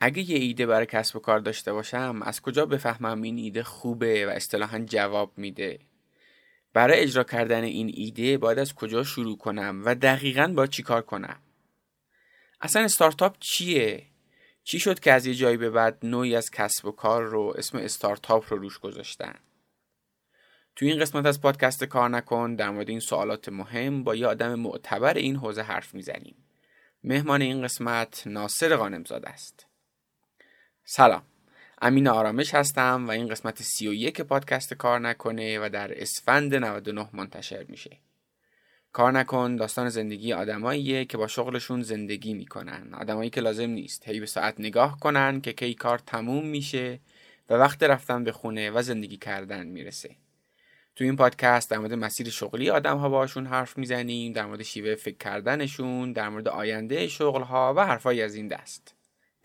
اگه یه ایده برای کسب و کار داشته باشم از کجا بفهمم این ایده خوبه و اصطلاحا جواب میده؟ برای اجرا کردن این ایده باید از کجا شروع کنم و دقیقا باید چیکار کنم؟ اصلا استارتاپ چیه؟ چی شد که از یه جایی به بعد نوعی از کسب و کار رو اسم استارتاپ رو روش گذاشتن؟ تو این قسمت از پادکست کار نکن در مورد این سوالات مهم با یه آدم معتبر این حوزه حرف می‌زنیم. مهمان این قسمت ناصر قانمزاده است. سلام. امین آرامش هستم و این قسمت سی و یک پادکست کار نکنه و در اسفند 99 منتشر میشه. کار نکن داستان زندگی آدماییه که با شغلشون زندگی می‌کنن. آدمایی که لازم نیست. هی به ساعت نگاه کنن که کی کار تموم میشه و وقت رفتن به خونه و زندگی کردن می‌رسه. تو این پادکست در مورد مسیر شغلی آدم ها باشون حرف می‌زنیم در مورد شیوه فکر کردنشون در مورد آینده شغل ها و حرفایی از این دست.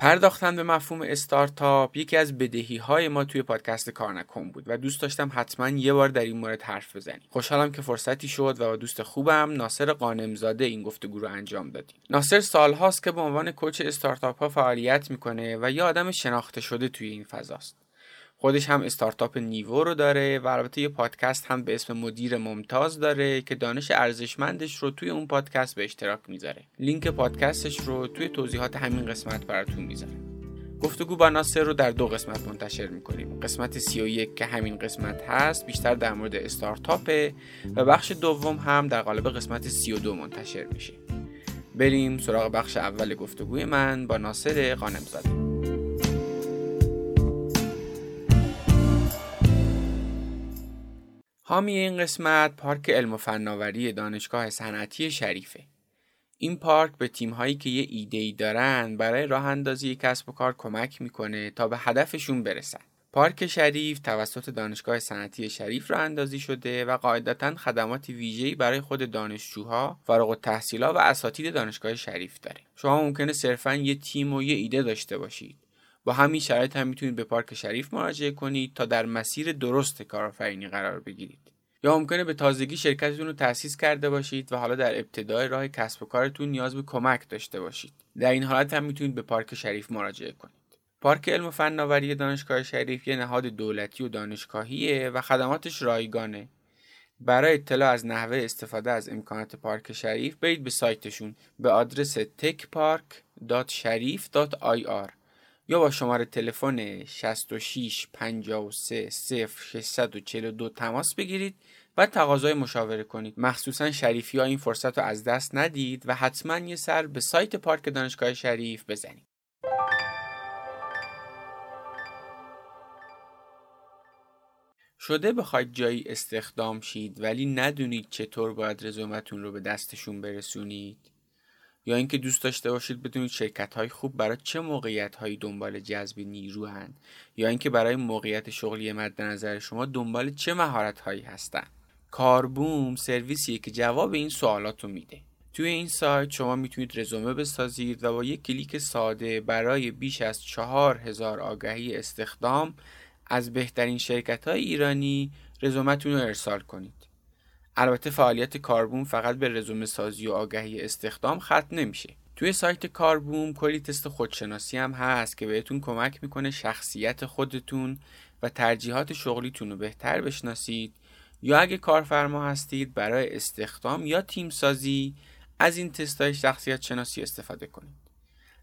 پرداختن به مفهوم استارتاپ یکی از بدهی های ما توی پادکست کار نکن بود و دوست داشتم حتما یه بار در این مورد حرف بزنیم. خوشحالم که فرصتی شد و با دوست خوبم ناصر قانمزاده این گفتگو رو انجام دادیم. ناصر سالهاست که به عنوان کوچ استارتاپ ها فعالیت می‌کنه و یه آدم شناخته شده توی این فضاست. خودش هم استارتاپ نیو رو داره و البته یه پادکست هم به اسم مدیر ممتاز داره که دانش ارزشمندش رو توی اون پادکست به اشتراک می‌ذاره. لینک پادکستش رو توی توضیحات همین قسمت براتون می‌ذاره. گفتگو با ناصر رو در دو قسمت منتشر می‌کنیم. قسمت 31 که همین قسمت هست بیشتر در مورد استارتاپه و بخش دوم هم در قالب قسمت 32 منتشر میشه. بریم سراغ بخش اول گفتگوی من با ناصر قانمزاده حامی این قسمت پارک علم و فناوری دانشگاه صنعتی شریفه. این پارک به تیم هایی که یه ایده ای دارن برای راه اندازی کسب و کار کمک می‌کنه تا به هدفشون برسن. پارک شریف توسط دانشگاه صنعتی شریف راه اندازی شده و قاعدتا خدمات ویژه‌ای برای خود دانشجوها، فارغ التحصیلات و اساتید دانشگاه شریف داره. شما ممکنه صرفا یه تیم و یه ایده داشته باشید. با همین شرایط هم می‌تونید به پارک شریف مراجعه کنید تا در مسیر درست کارآفرینی قرار بگیرید یا ممکنه به تازگی شرکتتون رو تأسیس کرده باشید و حالا در ابتدای راه کسب و کارتون نیاز به کمک داشته باشید. در این حالت هم می‌تونید به پارک شریف مراجعه کنید. پارک علم و فناوری دانشگاه شریف یه نهاد دولتی و دانشگاهیه و خدماتش رایگانه. برای اطلاع از نحوه استفاده از امکانات پارک شریف برید به سایتشون به آدرس techpark.sharif.ir یا با شماره تلفن 66 53 0642 تماس بگیرید و تقاضای مشاوره کنید. مخصوصا شریفی ها این فرصت رو از دست ندید و حتما یه سر به سایت پارک دانشگاه شریف بزنید. شده بخواید جایی استخدام شید ولی ندونید چطور باید رزومتون رو به دستشون برسونید؟ یا اینکه دوست داشته باشید بدونید شرکت های خوب برای چه موقعیت هایی دنبال جذب نیرو هند یا اینکه برای موقعیت شغلی مد نظر شما دنبال چه مهارت هایی هستن؟ کاربوم سرویسیه که جواب این سوالات رو میده. توی این سایت شما می‌تونید رزومه بسازید و با یک کلیک ساده برای بیش از چهار هزار آگهی استخدام از بهترین شرکت های ایرانی رزومتون رو ارسال کنید. البته فعالیت کاربوم فقط به رزومه سازی و آگهی استخدام ختم نمیشه. توی سایت کاربوم کلی تست خودشناسی هم هست که بهتون کمک می‌کنه شخصیت خودتون و ترجیحات شغلیتون رو بهتر بشناسید یا اگه کارفرما هستید برای استخدام یا تیم سازی از این تست های شخصیت شناسی استفاده کنید.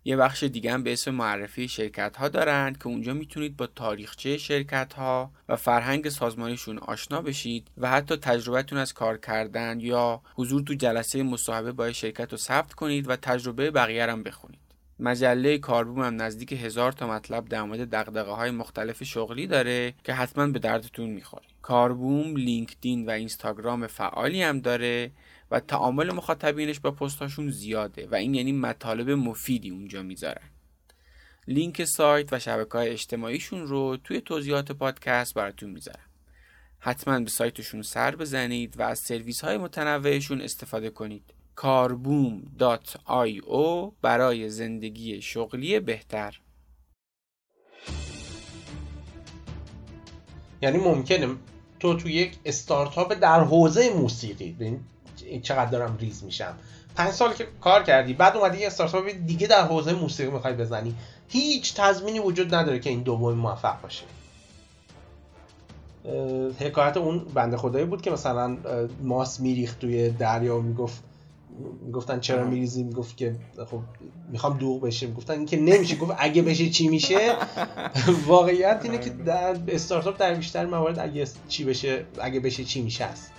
یه بخش دیگه هم به اسم معرفی شرکت ها دارند که اونجا می‌تونید با تاریخچه شرکت ها و فرهنگ سازمانیشون آشنا بشید و حتی تجربهتون از کار کردن یا حضور تو جلسه مصاحبه با شرکت رو ثبت کنید و تجربه بقیه هم بخونید. مجله کاربوم هم نزدیک هزار تا مطلب در مورد دقدقه های مختلف شغلی داره که حتما به دردتون می‌خوره. کاربوم لینکدین و اینستاگرام فعالی هم داره و تعامل مخاطبینش با پستاشون زیاده و این یعنی مطالب مفیدی اونجا می‌ذارن. لینک سایت و شبکه های اجتماعیشون رو توی توضیحات پادکست براتون می‌ذارم. حتما به سایتشون سر بزنید و از سرویس های متنوعشون استفاده کنید. کاربوم.io برای زندگی شغلی بهتر. یعنی ممکنه تو تو یک استارتاپ در حوزه موسیقی چقدر دارم ریز میشم. پنج سال که کار کردی بعد اومدی یه استارتاپ دیگه در حوزه موسیقی می‌خوای بزنی. هیچ تضمینی وجود نداره که این دومی موفق باشه. حکایت اون بنده خدایی بود که مثلا ماس میریخت توی دریا می‌گفت گفتن چرا میریزی؟ می‌گفت که خب می‌خوام دوغ بشه گفتن اینکه نمیشه. گفت اگه بشه چی میشه؟ واقعیت اینه که در استارتاپ در بیشتر موارد اگه چی بشه اگه بشه چی میشه است.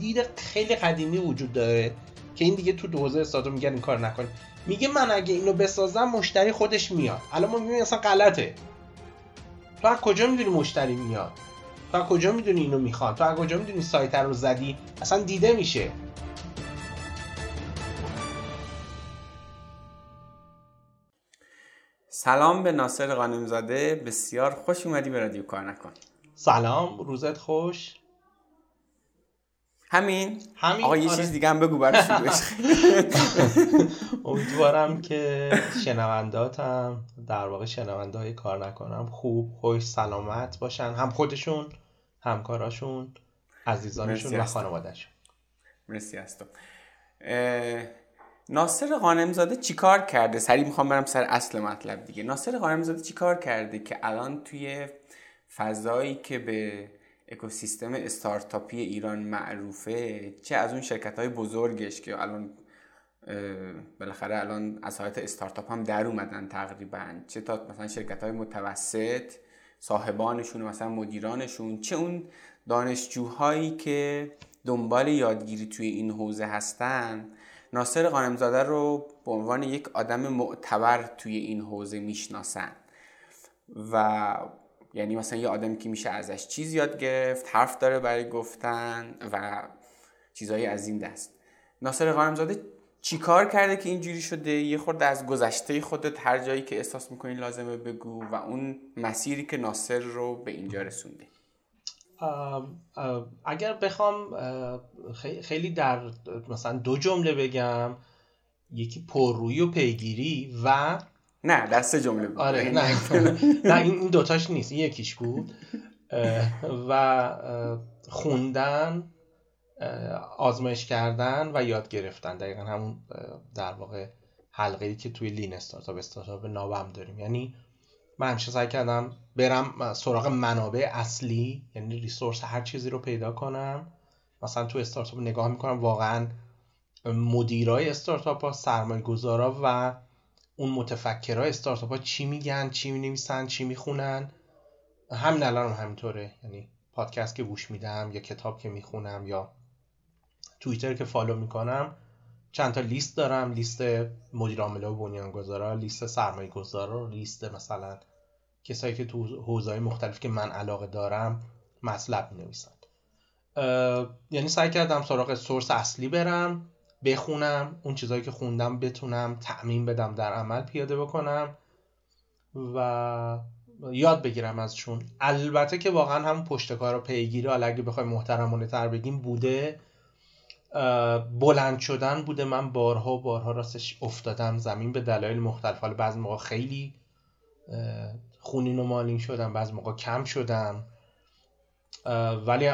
دید خیلی قدیمی وجود داره که این دیگه تو دوزه استارتاپ میگن این کار نکنی میگه من اگه اینو بسازم مشتری خودش میاد. الان ما میگیم اصلا غلطه. تو از کجا می‌دونی مشتری میاد؟ تو از کجا می‌دونی اینو می‌خوان تو از کجا می‌دونی سایت رو زدی؟ اصلا دیده میشه. سلام به ناصر قانمزاده بسیار خوش اومدی به رادیو کار نکن. سلام. روزت خوش؟ همین. همین؟ آقا یه آره. چیز دیگه هم بگو برای امیدوارم که شنونداتم در واقع شنونده های کار نکنم. خوب خوش سلامت باشن. هم خودشون همکاراشون عزیزانشون و خانوادهشون. مرسی از ناصر قانمزاده چیکار کرده؟ سریع می‌خوام برم سر اصل مطلب دیگه. ناصر قانمزاده چیکار کرده که الان توی فضایی که به اکوسیستم استارتاپی ایران معروفه چه از اون شرکت های بزرگش که الان بالاخره الان از حالت استارتاپ هم در اومدن تقریبا. چه تا مثلا شرکت های متوسط صاحبانشون و مثلا مدیرانشون چه اون دانشجوهایی که دنبال یادگیری توی این حوزه هستن. ناصر قانمزاده رو به عنوان یک آدم معتبر توی این حوزه می‌شناسن. و یعنی مثلا یه آدمی که میشه ازش چیز یاد گرفت حرف داره برای گفتن و چیزهایی از این دست. ناصر قانمزاده چی کار کرده که اینجوری شده؟ یه خورده از گذشته خودت هر جایی که احساس می‌کنی لازمه بگو و اون مسیری که ناصر رو به اینجا رسونده. اگر بخوام خیلی در مثلا دو جمله بگم. یکی پررویی و پیگیری و نه دست جمله بود. آره نه. نه این دوتاش نیست این یکیش بود. و خوندن آزمایش کردن و یاد گرفتن. دقیقا همون در واقع حلقه ای که توی لین استارتاپ استارتاپ نوام داریم. یعنی من همیشه سعی کردم برم سراغ منابع اصلی یعنی ریسورس هر چیزی رو پیدا کنم. مثلا تو استارتاپ نگاه می‌کنم واقعا مدیرای استارتاپ ها سرمایه گذارا و اون متفکرای استارتاپ ها چی میگن چی می‌نویسن چی می‌خونن. همین الان هم همینطوره. یعنی پادکست که گوش میدم یا کتاب که می‌خونم یا توییتر که follow می‌کنم چند تا لیست دارم. لیست مدیر عامل و بنیانگذارا لیست سرمایه گذارا لیست مثلا کسایی که تو حوزه‌های مختلف که من علاقه دارم مطلب می یعنی سعی کردم سراغ سورس اصلی برم. بخونم اون چیزهایی که خوندم بتونم تعمین بدم در عمل پیاده بکنم و یاد بگیرم ازشون. البته که واقعا همون پشتکار و پیگیری حالا اگه بخوای محترمانه تر بگیم بوده بلند شدن بوده. من بارها بارها راستش افتادم زمین به دلایل مختلف. حالا بعضی موقع خیلی خونین و مالین شدم بعضی موقع کم شدم. ولی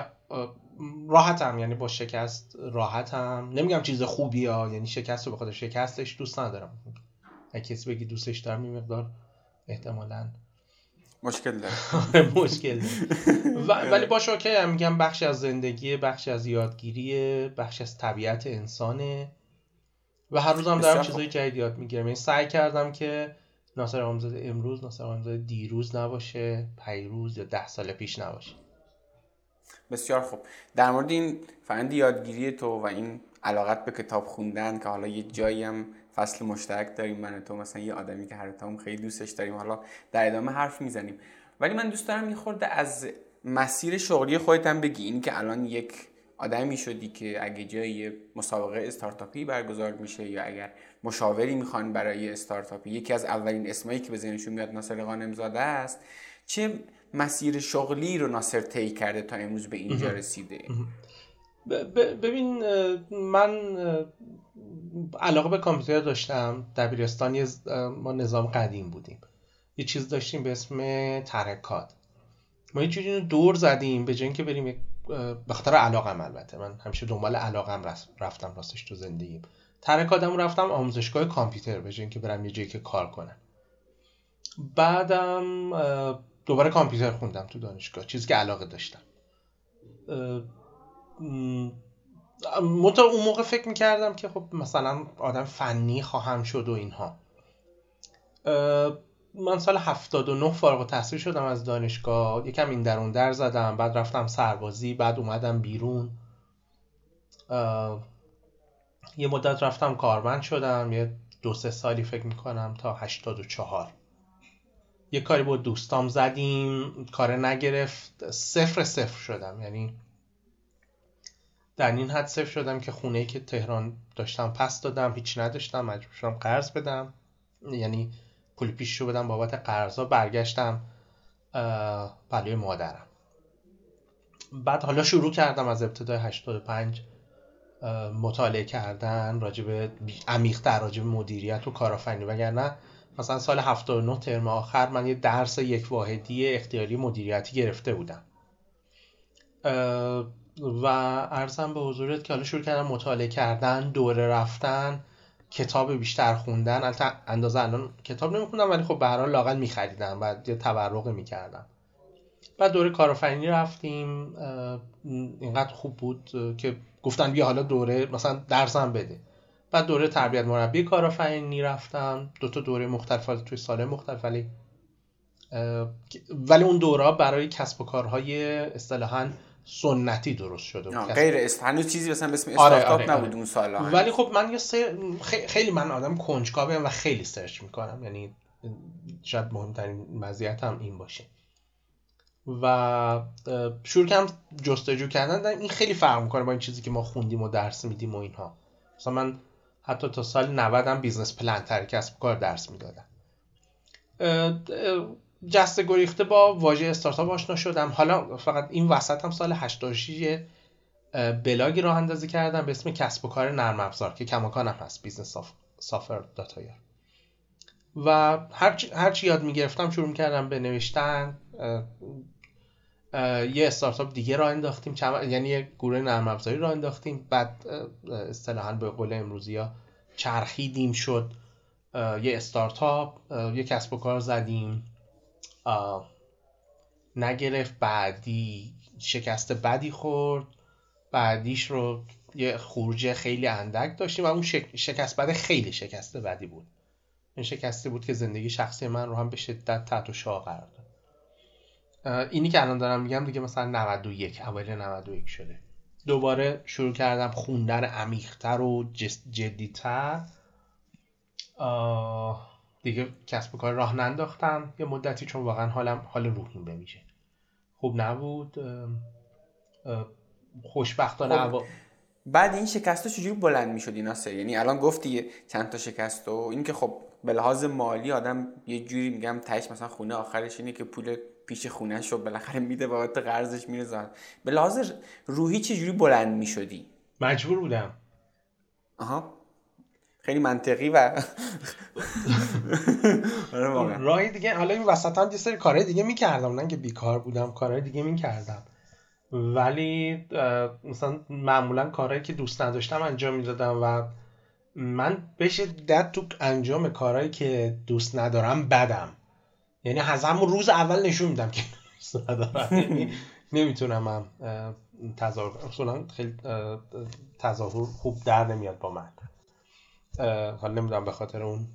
راحتم یعنی با شکست راحتم. نمیگم چیز خوبی ها یعنی شکست رو به خاطر شکستش دوست ندارم. اگه کسی بگی دوستش دارم این مقدار احتمالا مشکل داره. مشکل داره. ولی باشه اوکی میگم بخش از زندگی بخش از یادگیری بخش از طبیعت انسانه. و هر روز هم دارم چیزای جدید یاد می‌گیرم. یعنی سعی کردم که ناصر آموزاده امروز ناصر آموزاده دیروز نباشه پیروز یا ده سال پیش نباشه. بسیار خوب. در مورد این فرند یادگیری تو و این علاقت به کتاب خوندن که حالا یه جایی هم فصل مشترک داریم من تو مثلا یه آدمی که هر تام خیلی دوستش داریم حالا در ادامه حرف می‌زنیم. ولی من دوست دارم یه خورده از مسیر شغلی خودت هم بگی. این که الان یک آدمی شدی که اگه جای مسابقه استارتاپی برگزار میشه یا اگر مشاوری می‌خوان برای استارتاپی یکی از اولین اسمایی که به ذهنشون میاد ناصر غانمزاده است چه مسیر شغلی رو ناصر طی کرده تا امروز به اینجا رسیده. ببین من علاقه به کامپیوتر داشتم. دبیرستان ما نظام قدیم بودیم. یه چیز داشتیم به اسم ترکات. ما یه جوری دور زدیم به جای اینکه بریم به خاطر علاقم البته. من همیشه دنبال علاقم رفتم راستش تو زندگیم. ترک آدم رفتم آموزشگاه کامپیوتر به اینکه برم یه جایی که کار کنم. بعدم دوباره کامپیوتر خوندم تو دانشگاه چیزی که علاقه داشتم. منتها اون موقع فکر می‌کردم که خب مثلا آدم فنی خواهم شد و اینها. من سال 79 فارغ التحصیل شدم از دانشگاه. یکم این درون در زدم بعد رفتم سربازی بعد اومدم بیرون. یه مدت رفتم کارمند شدم یه دو سه سالی فکر می‌کنم تا 84 یه کاری با دوستام زدیم کار نگرفت صفر صفر شدم. یعنی در این حد صفر شدم که خونه که تهران داشتم پس دادم هیچ نداشتم مجبور شدم قرض بدم. یعنی پول پیش رو بدم بابت قرضا برگشتم بلوی مادرم. بعد حالا شروع کردم از ابتدای 85 مطالعه کردن راجب عمیق‌تر راجب مدیریت و کارآفرینی. وگرنه مثلا سال 79 ترم آخر من یه درس یک واحدی اختیاری مدیریتی گرفته بودم. و ارزم به حضورت که حالا شروع کردم مطالعه کردن دوره رفتن کتاب بیشتر خوندن. البته اندازه الان کتاب نمیخوندم ولی خب به هر حال لاقل میخریدم و یه تبرق می‌کردم. بعد دوره کارآفرینی رفتیم. اینقدر خوب بود که گفتن بیا حالا دوره مثلا درسم بده. بعد دوره تربیت مربی کارآفرینی رفتم. دو تا دوره مختلف توی سال مختلف ولی ولی اون دوره برای کسب و کارهای اصطلاحا سنتی درست شده بود. غیر است هنوز چیزی مثلا به اسم آره آره. نبود آره. اون سالا ولی خب من یه سر... خیلی من آدم کنجکاوم و خیلی سرچ می‌کنم. یعنی شاید مهمترین مزیتم این باشه. و شروع کردم جستجو کردن. این خیلی فرق می‌کنه با این چیزی که ما خوندیم و درس میدیم و اینها. مثلا من حتی تا سال 90 هم business plan کسب کار درس می‌دادم. جسته گریخته با واژه استارتاپ آشنا شدم. حالا فقط این وسط هم سال 86 بلاگی راه اندازی کردم به اسم کسب و کار نرم افزار که کماکان هم هست business software dot ir و هر چی یاد می‌گرفتم شروع کردم به نوشتن. یه استارتاپ دیگه راه انداختیم یعنی یه گروه نرم افزاری راه انداختیم. بعد اصطلاحا به قول امروزی ها چرخیدیم شد. یه استارتاپ یه کسب و کار زدیم. نگرفت بعدی شکست بدی خورد. بعدیش رو یه خروج خیلی اندک داشتیم و اون شکست بد خیلی شکست بدی بود. این شکستی بود که زندگی شخصی من رو هم به شدت تحت و داد. اینی که الان دارم میگم دیگه مثلا 91 اوایل 91 شده. دوباره شروع کردم خوندن عمیقتر و جدیتر. دیگه کسب و کار راه ننداختم. یه مدتی چون واقعا حالم حال روحیم بمیشه خوب نبود. خوشبختانه خب. بعد این شکست چجوری بلند می‌شد ناسه یعنی الان گفتی چند تا شکست و این که خب به لحاظ مالی آدم یه جوری میگم تهش مثلا خونه آخرش اینه که پول پیش خونه شو بالاخره میده بابت قرضش میره به لحاظ روحی چجوری بلند می‌شدی؟ مجبور بودم. آها. خیلی منطقی و آره راهی دیگه حالا این وسط هم یه سری کارهای دیگه می‌کردم. نه که بیکار بودم کارهای دیگه می‌کردم. ولی مثلا معمولا کارهایی که دوست نداشتم انجام می‌دادم و من به شدت تو انجام کارهایی که دوست ندارم بدم. یعنی از همون روز اول نشون میدم که ندارم نمی‌تونم هم تظاهر خیلی تظاهر خوب در نمیاد با من. حالا نمی‌دونم به خاطر اون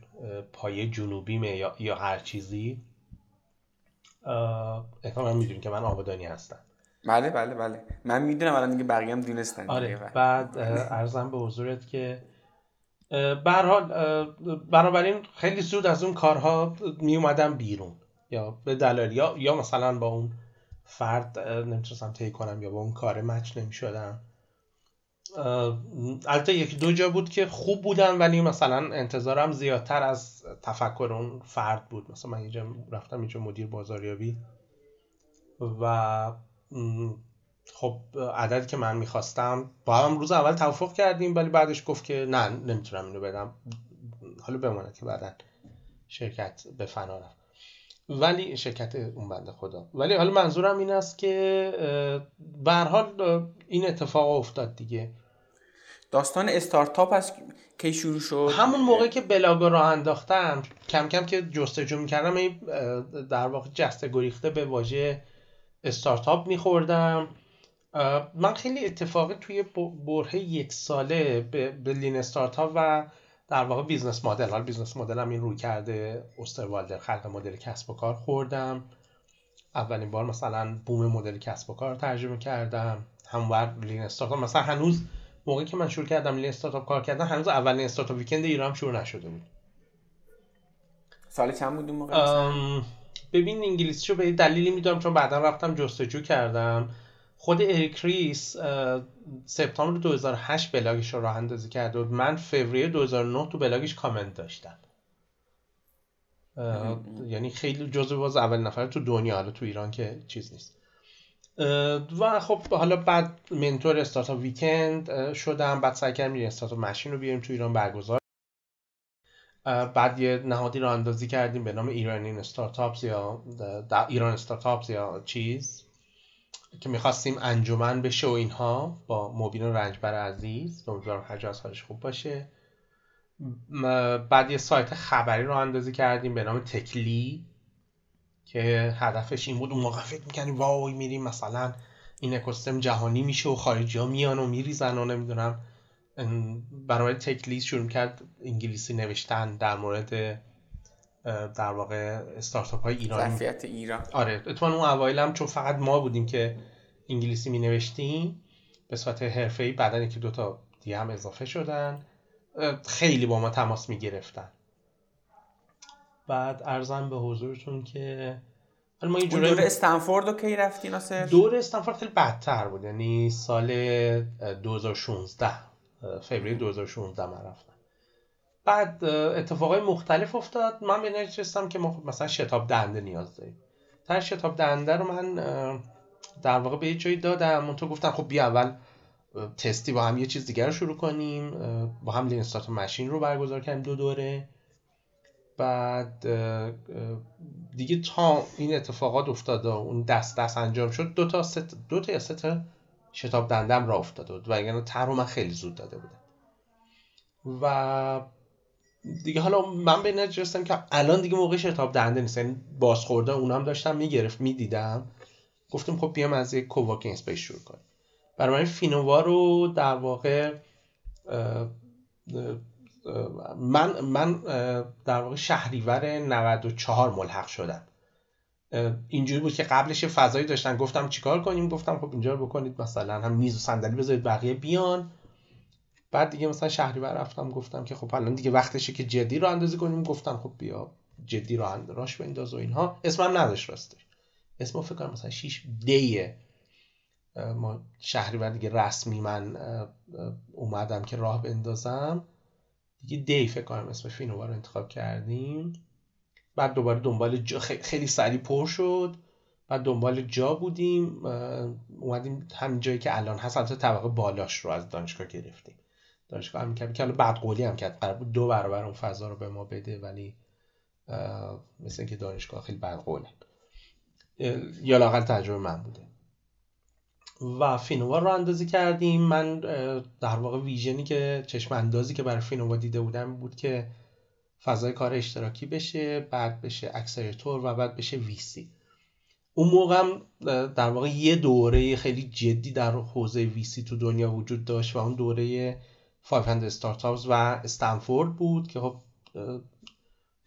پایه جنوبیمه یا, یا هر چیزی. احتمالا می‌دونی که من آبادانی هستم. بله بله بله. من می‌دونم الان دیگه بقیه هم دونستن آره بعد ارزم به حضورت که برحال بنابراین خیلی زود از اون کارها می اومدم بیرون. یا به دلایل یا یا مثلا با اون فرد نمی‌تونستم طی کنم یا با اون کار مچ نمی‌شدم. البته یک دو جا بود که خوب بودن ولی مثلا انتظارم زیادتر از تفکر اون فرد بود. مثلا من یه رفتم اینجا مدیر بازاریابی و خب عددی که من می‌خواستم با هم روز اول توافق کردیم ولی بعدش گفت که نه نمی‌تونم اینو بدم. حالا بمانه که بعدا شرکت به فنا رفت. ولی شرکت اون بنده خدا. ولی حالا منظورم این است که به حال این اتفاق افتاد دیگه. داستان استارتاپ از کی شروع شد. همون موقع که بلاگو راه انداختم کم کم که جستجو می‌کردم در واقع جسته گریخته به واژه استارتاپ میخوردم. من خیلی اتفاقی توی بازه یک ساله به lean startup و در واقع business model حال business model هم این رویکرد استروالدر خلق مدل کسب و کار خوردم. اولین بار مثلا بوم مدل کسب و کار ترجمه کردم. همون lean startup مثلا هنوز موقعی که من شروع کردم lean startup کار کردم هنوز اولین Startup Weekend ایران شروع نشده بود. سال چند بود اون موقع؟ ببین انگلیسی رو به دلیلی می‌دونم چون بعدا رفتم جستجو کردم. خود اریک ریس سپتامبر 2008 بلاگش رو راه اندازی کرده بود من فوریه 2009 تو بلاگش کامنت داشتم. یعنی خیلی جزو باز اول نفر تو دنیا حالا تو ایران که چیز نیست. و خب حالا بعد منتور استارتاپ ویکند شدم. بعد سعی کردم استارتاپ ماشین رو بیاریم تو ایران برگزار. بعد یه نهادی رو اندازی کردیم به نام ایرانی استارتاپس یا ایران استارتاپس یا چیز. که می‌خواستیم انجمن بشه و اینها با مبین رنجبر عزیز. امیدوارم هر از حالش خوب باشه. بعد یه سایت خبری رو اندازی کردیم به نام تکلی که هدفش این بود اون موقع فکر می‌کنیم وای میریم مثلا این اکوسیستم جهانی میشه و خارجی ها میان و میریزن و نمی‌دونم. برای تکلیس شروع کرد انگلیسی نوشتن در مورد در واقع استارتاپ های ایران ایران. آره اتفاقا اون اوایل هم چون فقط ما بودیم که انگلیسی می نوشتیم به صورت حرفه ای بعدن که دوتا دیگه هم اضافه شدن. خیلی با ما تماس می گرفتن بعد ارزم به حضورتون که ما یه دور استنفورد رو کی رفتی ناصر؟ دور استنفورد خیلی بدتر بود یعنی سال 2016 فوریه 2016 من رفتم. بعد اتفاقای مختلف افتاد. من به نشستم که ما خب مثلا شتاب دنده نیاز داریم. تر شتاب دنده رو من در واقع به یه جایی دادم. اون تو گفتم خب بیا اول تستی با هم یه چیز دیگر رو شروع کنیم. با هم لین ماشین رو برگزار کردیم دو دوره. بعد دیگه تا این اتفاقات افتاد و اون دست دست انجام شد دو تا ست دو تا یا سه تا شتاب دندم را افتاده بود. و اگر تر رو من خیلی زود داده بودم. و دیگه حالا من به نتیجه که الان دیگه موقع شتاب دنده نیست. یعنی بازخورده اونم داشتم می‌گرفت می‌دیدم. گفتیم خب بیام از یک co-working space شروع کنیم. برای من فینووا رو در واقع من من در واقع شهریور 94 ملحق شدم. اینجوری بود که قبلش فضایی داشتن. گفتم چیکار کنیم؟ گفتم خب اینجا رو بکنید مثلا هم میز و صندلی بذارید بقیه بیان. بعد دیگه مثلا شهریور رفتم گفتم که خب الان دیگه وقتشه که جدی راه اندازی کنیم. گفتم خب بیا جدی رو راش بنداز و اینها. اسمم نداشت راستش. اسم فکر کنم مثلا 6 دیه. ما شهریور دیگه رسمی من اومدم که راه بندازم. دیگه دی فکر کنم اسم فینووا رو انتخاب کردیم. بعد دوباره دنبال جا خیلی سریع پر شد. بعد دنبال جا بودیم. اومدیم همین جایی که الان هست. البته طبقه بالاش رو از دانشگاه گرفتیم. دانشگاه هم کرد که بعد قولی هم کرد. قرار بود دو برابر اون فضا رو به ما بده ولی مثل اینکه دانشگاه خیلی بعد قوله یا لاقل تجربه من بوده. و فینووا رو اندازی کردیم. من در واقع ویژنی که چشم اندازی که برای فینووا دیده بودم بود که فضای کار اشتراکی بشه بعد بشه اکسلراتور و بعد بشه ویسی اون موقع هم در واقع یه دوره خیلی جدی در حوزه ویسی تو دنیا وجود داشت و اون دوره 500 Startups و استنفورد بود که خب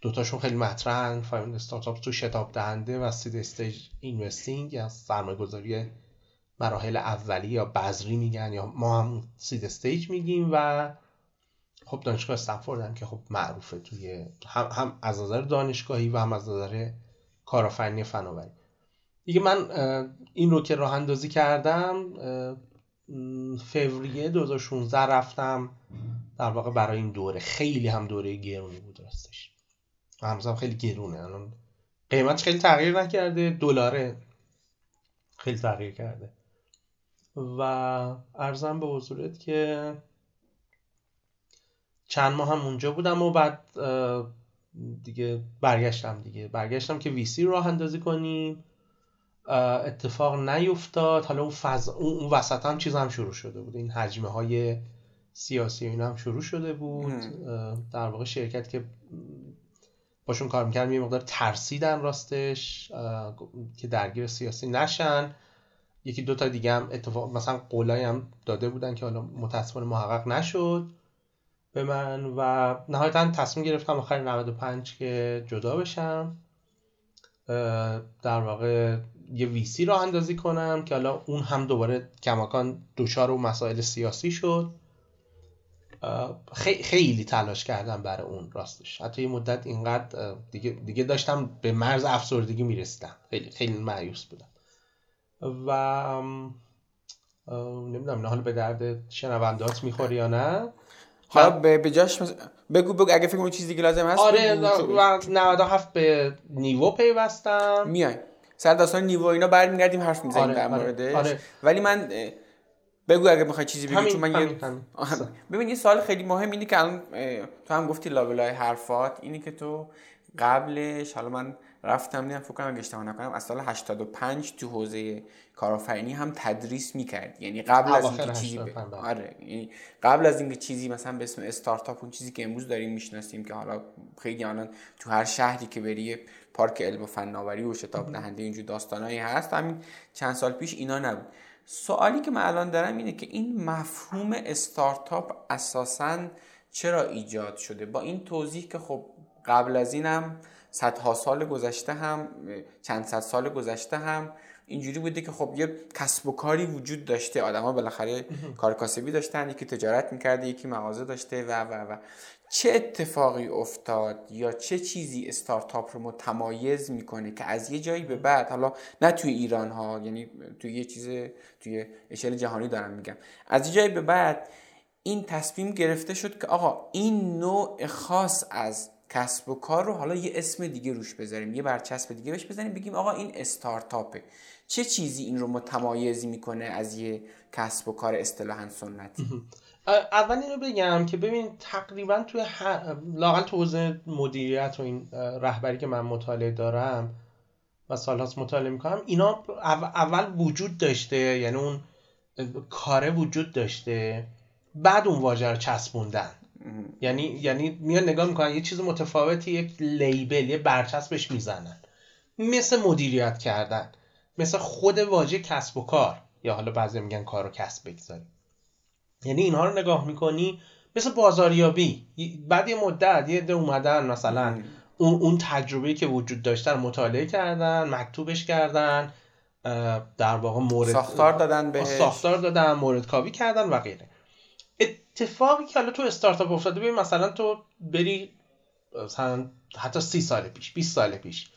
دوتاشون خیلی مطرحن. 500 Startups تو شتاب دهنده و seed stage investing یا سرمایه گذاری مراحل اولی یا بذری میگن یا ما هم seed stage میگیم و خب دانشگاه استنفورد هم که خب معروفه توی هم, هم از نظر دانشگاهی و هم از نظر کارآفرینی فناوری. دیگه من این رو که راه اندازی کردم فوریه 2016 رفتم در واقع برای این دوره. خیلی هم دوره گرونی بود راستش. هم خیلی گرونه. الان قیمت خیلی تغییر نکرده دلاره خیلی تغییر کرده. و ارزم به حضورت که چند ماه هم اونجا بودم و بعد دیگه برگشتم دیگه. برگشتم که ویسی راه اندازی کنیم. اتفاق نیفتاد. حالا اون فضا اون وسط هم چیز هم شروع شده بود. این حجمه های سیاسی اینا هم شروع شده بود. در واقع شرکت که باشون کار می‌کردم یه مقدار ترسیدن راستش. که درگیر سیاسی نشن. یکی دو تا دیگه هم اتفاق مثلا قولایی هم داده بودن که حالا متاسفانه محقق نشد به من و نهایتا تصمیم گرفتم آخر 95 که جدا بشم. در واقع یه ویسی را اندازی کنم که حالا اون هم دوباره کماکان دچار و مسائل سیاسی شد. خیلی تلاش کردم برای اون راستش. حتی یه مدت اینقدر دیگه, دیگه داشتم به مرز افسردگی می‌رسیدم. خیلی خیلی معیوس بودم. و نمی‌دونم نه حالا به درد شنوندات می‌خوری یا نه؟ حالا به جاش بگو بگو اگه فکر کنی چیز دیگه لازم هست آره 97 به نیوو پیوستم. میای. سر داستان نیوو اینا برمیگردیم حرف می‌زنیم آره، در آره، موردش. آره. ولی من بگو اگه می‌خوای چیزی بگی چون من یه ببین یه سوال خیلی مهم اینه که الان تو هم گفتی لابلای حرفات. اینی که تو قبلش حالا من رفتم دیدم فکر کنم اشتباه نکنم از سال 85 تو حوزه کارآفرینی هم تدریس می‌کرد یعنی قبل از اینکه چیزی ب... آره. یعنی قبل از اینکه چیزی مثلا به اسم استارتاپ اون چیزی که امروز داریم می‌شناسیم که حالا خیلی الان تو هر شهری که بری پارک علم و فناوری و شتاب دهنده اینجور داستانایی هست. همین چند سال پیش اینا نبود. سوالی که من الان دارم اینه که این مفهوم استارتاپ اساسا چرا ایجاد شده؟ با این توضیح که خب قبل از اینم صدها سال گذشته هم چند صد سال گذشته هم اینجوری بوده که خب یه کسب و کاری وجود داشته. آدما بالاخره کار کاسبی داشتن یکی تجارت می‌کرده یکی مغازه داشته و و و. چه اتفاقی افتاد یا چه چیزی استارتاپ رو متمایز می‌کنه که از یه جایی به بعد حالا نه توی ایران ها یعنی توی یه چیز توی اشل جهانی دارم میگم. از یه جایی به بعد این تصمیم گرفته شد که آقا این نوع خاص از کسب و کار رو حالا یه اسم دیگه روش بذاریم یه برچسب دیگه بهش بزنیم بگیم آقا این استارتاپه. چه چیزی این رو متمایز می‌کنه از یه کسب و کار اصطلاحا سنتی؟ اول اینو بگم که ببین تقریبا توی لاقل تو حوزه مدیریت و این رهبری که من مطالعه دارم و سالهاست مطالعه می‌کنم اینا اول وجود داشته یعنی اون کاره وجود داشته بعد اون واژه رو چسبوندن. یعنی یعنی میان نگاه می‌کنن یه چیز متفاوتی یک لیبل یه برچسبش می‌زنن. مثل مدیریت کردن مثل خود واژه کسب و کار. یا حالا بعضی میگن کار و کسب بگذاریم. یعنی اینها رو نگاه می‌کنی مثل بازاریابی. بعد یه مدت یه ده اومدن مثلا اون اون تجربه که وجود داشته رو مطالعه کردن مکتوبش کردن در واقع مورد ساختار دادن به ساختار دادن مورد کاوی کردن و غیره. اتفاقی که حالا تو استارتاپ افتاده ببین مثلا تو بری مثلا حتی سی سال پیش 20 سال پیش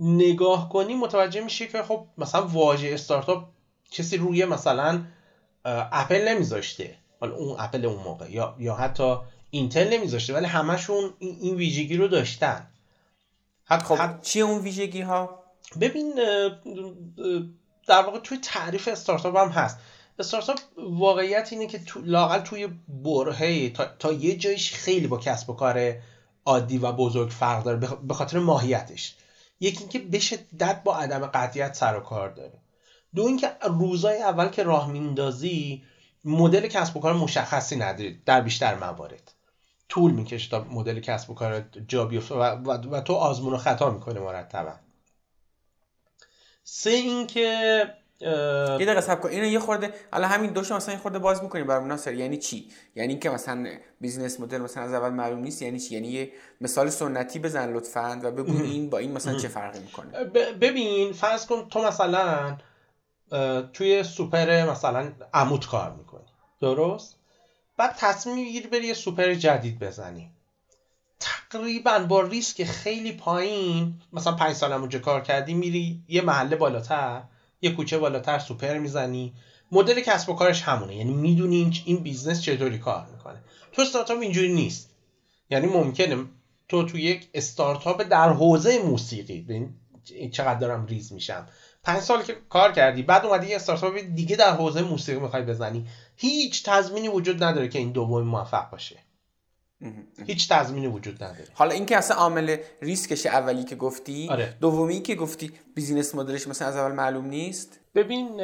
نگاه کنی متوجه میشه که خب مثلا واژه استارتاپ کسی روی مثلا اپل نمیذاشته. حالا اون اپل اون موقع. یا یا حتی اینتل نمیذاشته ولی همشون این ویژگی رو داشتن. حتی خب چیه اون ویژگی ها ببین در واقع توی تعریف استارتاپ هم هست. استارتاپ واقعیت اینه که تو لاقل توی برهه تا, تا یه جایش خیلی با کسب و کار عادی و بزرگ فرق داره به خاطر ماهیتش. یکی اینکه به شدت با عدم قطعیت سر و کار داره. دو اینکه روزای اول که راه میندازی مدل کسب و کار مشخصی نداری در بیشتر موارد. طول می‌کشه تا مدل کسب و کار جا بیفته و, و, و تو آزمون و خطا می‌کنه مرتبا. سه اینکه یه دقیقه صبر کن. اینو یه خورده حالا همین دوشو مثلا یه خورده باز می‌کنیم برام ناصر یعنی چی؟ یعنی که مثلا business model مثلا از اول معلوم نیست. یعنی چی؟ یعنی یه مثال سنتی بزن لطفا و بگو این با این مثلا چه فرقی می‌کنه. ببین فرض کن تو مثلا توی سوپر مثلا عموت کار می‌کنی. درست؟ بعد تصمیم می‌گیری بری یه سوپر جدید بزنی. تقریبا با ریسک خیلی پایین مثلا پنج سال اونجا کار کردی میری یه محله بالاتر یه کوچه بالاتر سوپر می‌زنی. مدل کسب و کارش همونه. یعنی می‌دونی این business چطوری کار می‌کنه. تو استارتاپ اینجوری نیست. یعنی ممکنه تو تو یک استارتاپ در حوزه موسیقی. چقدر دارم ریز میشم. پنج سال که کار کردی بعد اومدی یه استارتاپ دیگه در حوزه موسیقی می‌خوای بزنی. هیچ تضمینی وجود نداره که این دومی موفق باشه. هیچ تضمینی وجود نداره. حالا اینکه اصلا عامل ریسکش اولی که گفتی آره. دومی که گفتی business model ش مثلا از اول معلوم نیست؟ ببین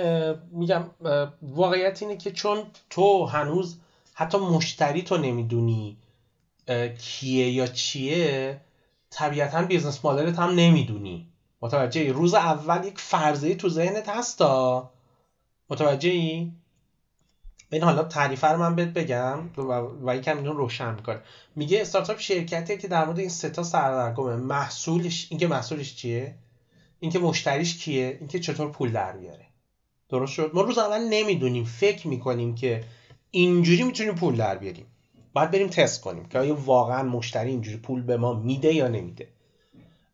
میگم واقعیت اینه که چون تو هنوز حتی مشتری تو نمی‌دونی کیه یا چیه طبیعتا business model ت هم نمی‌دونی. متوجه روز اول یک فرضیه تو ذهنت هستا؟ متوجه ای؟ این حالا تعریفه رو من بهت بگم و, یکم اینو روشن می‌کنه. میگه استارتاپ شرکتیه که در مورد این سه تا سردرگمه محصولش اینکه محصولش چیه؟ اینکه مشتریش کیه؟ اینکه چطور پول در بیاره. درست شد؟ ما روز اول نمی‌دونیم. فکر می‌کنیم که اینجوری می‌تونیم پول در بیاریم. باید بریم تست کنیم که آیا واقعا مشتری اینجوری پول به ما میده یا نمیده.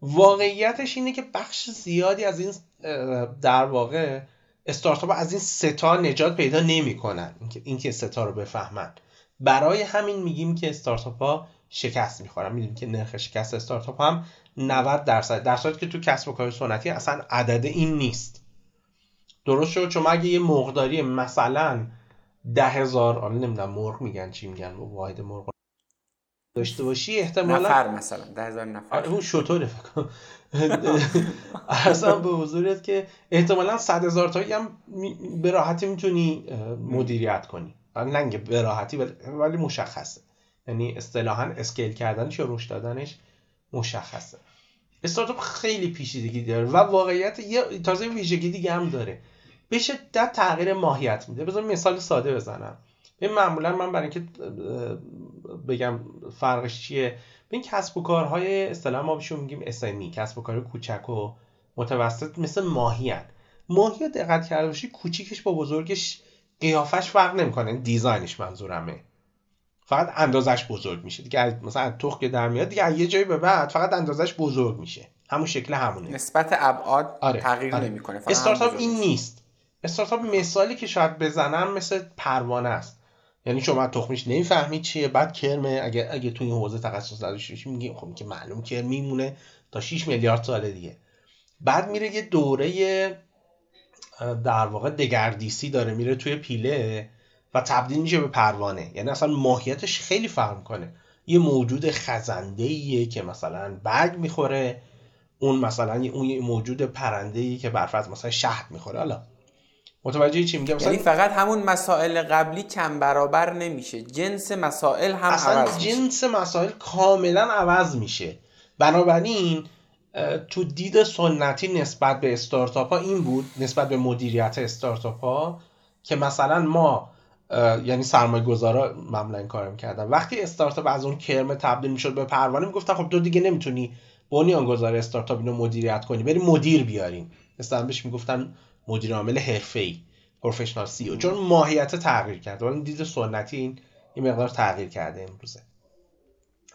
واقعیتش اینه که بخش زیادی از این در واقع استارتاپ از این ستا نجات پیدا نمی‌کنن. اینکه اینکه ستا رو بفهمن. برای همین میگیم که استارتاپ ها شکست می‌خورن. می‌دونیم که نرخ شکست استارتاپ هم 90 درصد در صورتی که تو کسب و کار سنتی اصلا عدد این نیست. درست شد؟ چون اگه یه مقداری مثلا ده هزار آن نمی‌دونم مرغ میگن چی میگن واحد مرغ داشته باشی احتمالا نفر مثلا ده هزار نفر. اون شطوره فکر ارزم به حضورت که احتمالا صد هزار تایی هم به راحتی می‌تونی مدیریت کنی. نه به راحتی ولی مشخصه. یعنی اصطلاحا اسکیل کردنش یا رشد دادنش مشخصه. استارتاپ خیلی پیچیدگی داره و واقعیت یه تازه ویژگی دیگه هم داره. به شدت تغییر ماهیت میده. بذار مثال ساده بزنم. این معمولا من برای اینکه بگم فرقش چیه به این کسب و کارهای اصطلاح ما بهشون میگیم اسمی کسب و کار کوچک و متوسط مثل ماهیت ماهی دقت کرده باشی کوچیکش با بزرگش قیافش فرق نمی‌کنه یعنی دیزاینش منظورمه. فقط اندازش بزرگ میشه. دیگه مثلا تخ که در میاد دیگه یه جایی به بعد فقط اندازش بزرگ میشه. همون شکل همونه. نسبت ابعاد آره. تغییر آره. نمی‌کنه استارتاپ این نیست. استارتاپ مثالی که شاید بزنم مثل پروانه است. یعنی شما تخمیش نمی‌فهمی چیه. بعد کرمه اگه اگه تو این حوزه تخصص نداشته باشی میگی خب که معلوم کرم میمونه تا 6 میلیارد سال دیگه. بعد میره یه دوره در واقع دگردیسی داره میره توی پیله و تبدیل میشه به پروانه. یعنی اصلا ماهیتش خیلی فرق کنه یه موجود خزنده ایه که مثلا برگ می‌خوره اون مثلا اون موجود پرنده ای که برفرض مثلا شهد می‌خوره. حالا متوجه چی میگم؟ یعنی فقط همون مسائل قبلی کم برابر نمیشه. جنس مسائل هم اصلا عوض جنس مسائل کاملا عوض میشه. بنابراین تو دید سنتی نسبت به استارتاپ ها این بود نسبت به مدیریت استارتاپ ها که مثلا ما یعنی سرمایه گذارا معمولا این کار می‌کردن. وقتی استارتاپ از اون کرم تبدیل می‌شد به پروانه می‌گفتن خب تو دیگه نمی‌تونی گذار استارتاپ اینو مدیریت کنی بری مدیر بیاریم. مثلا بهش می‌گفتن مدیر عامل حرفه‌ای پروفشنال سی او. چون ماهیت تغییر کرده. ولی دید سنتی این این مقدار تغییر کرده امروزه.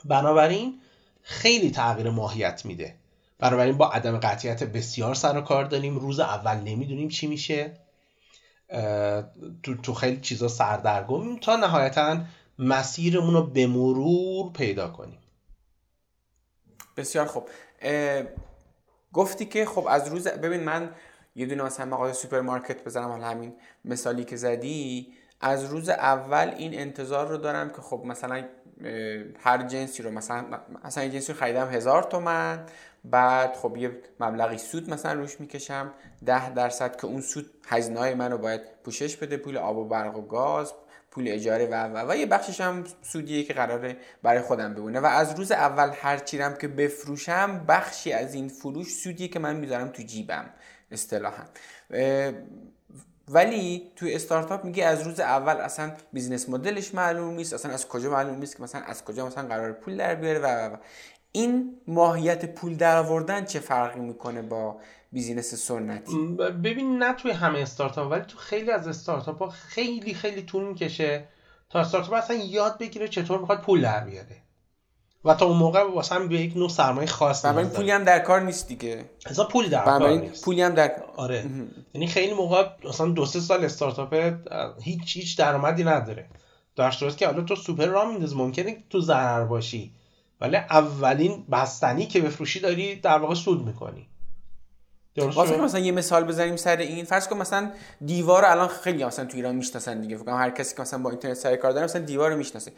بنابراین خیلی تغییر ماهیت میده. بنابراین با عدم قطعیت بسیار سر و کار داریم. روز اول نمی‌دونیم چی میشه. تو, تو خیلی چیزا سردرگمیم تا نهایتا مسیرمون رو به مرور پیدا کنیم. بسیار خوب. گفتی که خب از روز ببین من یه دونه مثلا مغازه سوپرمارکت بزنم. حالا همین مثالی که زدی از روز اول این انتظار رو دارم که خب مثلا هر جنسی رو مثلا مثلا این جنسی رو خریدم هزار تومن بعد خب یه مبلغی سود مثلا روش می‌کشم. ده درصد که اون سود هزینه های من رو باید پوشش بده پول آب و برق و گاز پول اجاره و و و. یه بخشش هم سودیه که قراره برای خودم بمونه و از روز اول هر چیرم که بفروشم بخشی از این فروش سودیه که من می‌ذارم تو جیبم. اصطلاحا. ولی توی استارتاپ میگه از روز اول اصلا business model ش معلوم نیست اصلا از کجا معلوم نیست که مثلا از کجا مثلا قرار پول در بیاره و, و, این ماهیت پول در آوردن چه فرقی می‌کنه با business سنتی؟ ببین نه توی همه استارتاپ ولی تو خیلی از استارتاپ ها خیلی خیلی طول می‌کشه تا استارتاپ اصلا یاد بگیره چطور می‌خواد پول در بیاره. و تا اون موقع واسه هم به یک نوع سرمایه خاص بنابراین پولی هم در کار نیست دیگه. اصلا پولی در کار نیست. پولی هم در آره. یعنی خیلی موقع مثلا دو سه سال استارتاپ هیچ هیچ درآمدی نداره. در صورتی که حالا تو سوپر را میندازی ممکنه تو ضرر باشی. ولی اولین بستنی که بفروشی داری در واقع سود می‌کنی. درست مثلا یه مثال بزنیم سر این. فرض کن مثلا دیوار الان خیلی مثلا تو ایران می‌شناسن دیگه. فکر هر کسی که مثلا با اینترنت سر کار داره مثلا دیوار رو می‌شناسه.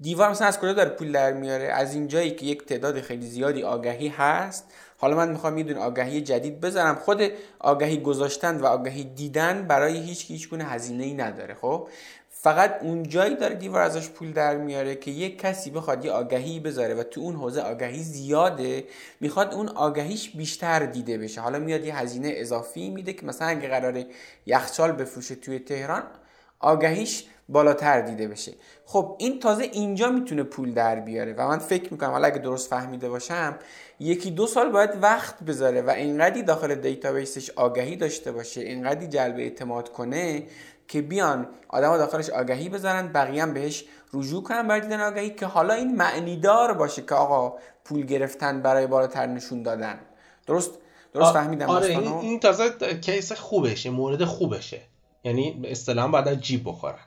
دیوار مثلا از کجا داره پول در میاره؟ از اینجایی که یک تعداد خیلی زیادی آگهی هست. حالا من می‌خوام یه آگهی جدید بذارم. خود آگهی گذاشتن و آگهی دیدن برای هیچ هیچ گونه هزینه ای نداره خب؟ فقط اون جایی داره دیوار ازش پول در میاره که یک کسی بخواد یه آگهی بذاره و تو اون حوزه آگهی زیاده می‌خواد اون آگهیش بیشتر دیده بشه. حالا میاد یه هزینه اضافی میده که مثلا اگه قراره یخچال بفروشه توی تهران آگهیش بالاتر دیده بشه. خب این تازه اینجا می‌تونه پول در بیاره و من فکر می‌کنم حالا اگه درست فهمیده باشم یکی دو سال باید وقت بذاره و اینقدی داخل database ش آگهی داشته باشه اینقدی جلب اعتماد کنه که بیان آدما داخلش آگهی بذارن بقیه هم بهش رجوع کنن برای دیدن آگهی که حالا این معنیدار باشه که آقا پول گرفتن برای بالاتر نشون دادن. درست؟ درست فهمیدم آره این, این تازه case خوبشه مورد خوبشه. یعنی اصطلاحا باید جیب بخورن.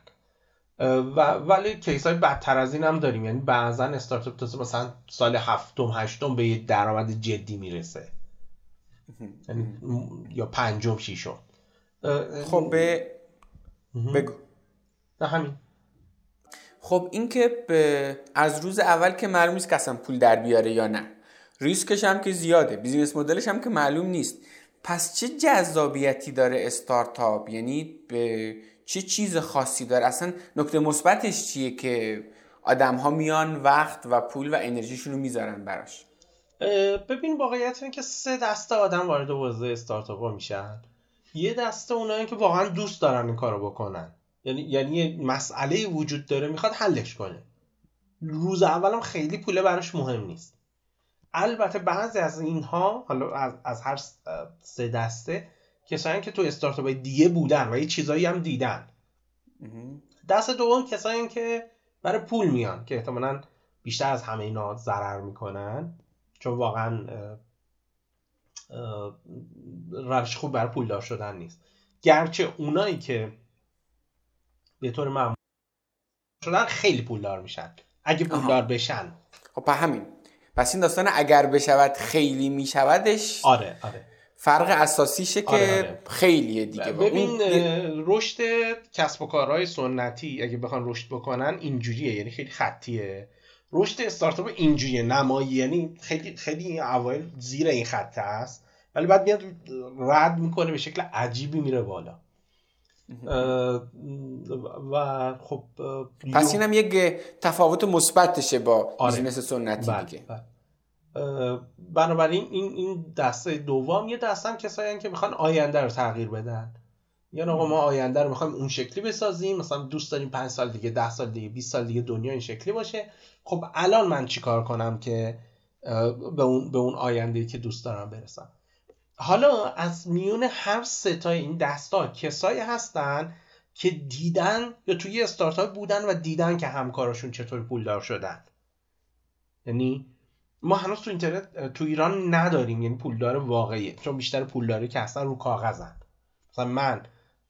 و ولی case های بدتر از این هم داریم. یعنی بعضا استارتاپ تازه مثلا سال هفتم هشتم به یه درآمد جدی می‌رسه. یعنی یا پنجم شیشم خب به بگو. نه همین. خب این که از روز اول که معلوم نیست که پول در بیاره یا نه. ریسکش هم که زیاده. business model ش هم که معلوم نیست. پس چه جذابیتی داره استارتاپ؟ یعنی به چه چیز خاصی داره؟ اصلا نکته مثبتش چیه که آدم ها میان وقت و پول و انرژیشون رو می‌ذارن براش؟ ببین واقعیت اینه که سه دسته آدم وارد حوزه استارتاپ ها میشن. یه دسته اونایی که واقعا دوست دارن این کارو بکنن. یعنی یعنی مسئله وجود داره می‌خواد حلش کنه. روز اولم خیلی پوله براش مهم نیست. البته بعضی از اینها حالا از, از هر سه دسته کسایی که تو استارتاپ دیگه بودن و یه چیزایی هم دیدن. دست دوم کسایی که برای پول میان که احتمالا بیشتر از همه اینا ضرر می‌کنن. چون واقعا روش خوب برای پولدار شدن نیست. گرچه اونایی که به طور معمول شدن خیلی پولدار میشن. اگه پولدار بشن. خب همین. پس این داستان اگر بشود خیلی میشودش. آره آره. فرق اساسیشه که آره آره. خیلیه دیگه ببین رشد کسب و کارهای سنتی اگه بخوان رشد بکنن اینجوریه یعنی خیلی خطیه رشد استارتاپ اینجوریه نمایی یعنی خیلی خیلی اوایل زیر این خط است ولی بعد میاد رد می‌کنه به شکل عجیبی میره بالا و خب پس اینم یک تفاوت مثبتشه با آره. بیزینس سنتی بله. دیگه بله. بنابراین این این دسته دوم یه دسته هم کسایی که می‌خوان آینده رو تغییر بدن. یا آقا ما آینده رو می‌خوایم اون شکلی بسازیم مثلا دوست داریم 5 سال دیگه 10 سال دیگه 20 سال دیگه دنیا این شکلی باشه. خب الان من چیکار کنم که به اون به اون آینده که دوست دارم برسم؟ حالا از میون هر ستای این دستا کسایی هستن که دیدن یا توی استارتاپ بودن و دیدن که همکاراشون چطور پولدار شدن. یعنی ما هنوز تو اینترنت تو ایران نداریم یعنی پولدار واقعی چون بیشتر پولداری که اصلا رو کاغذن. مثلا من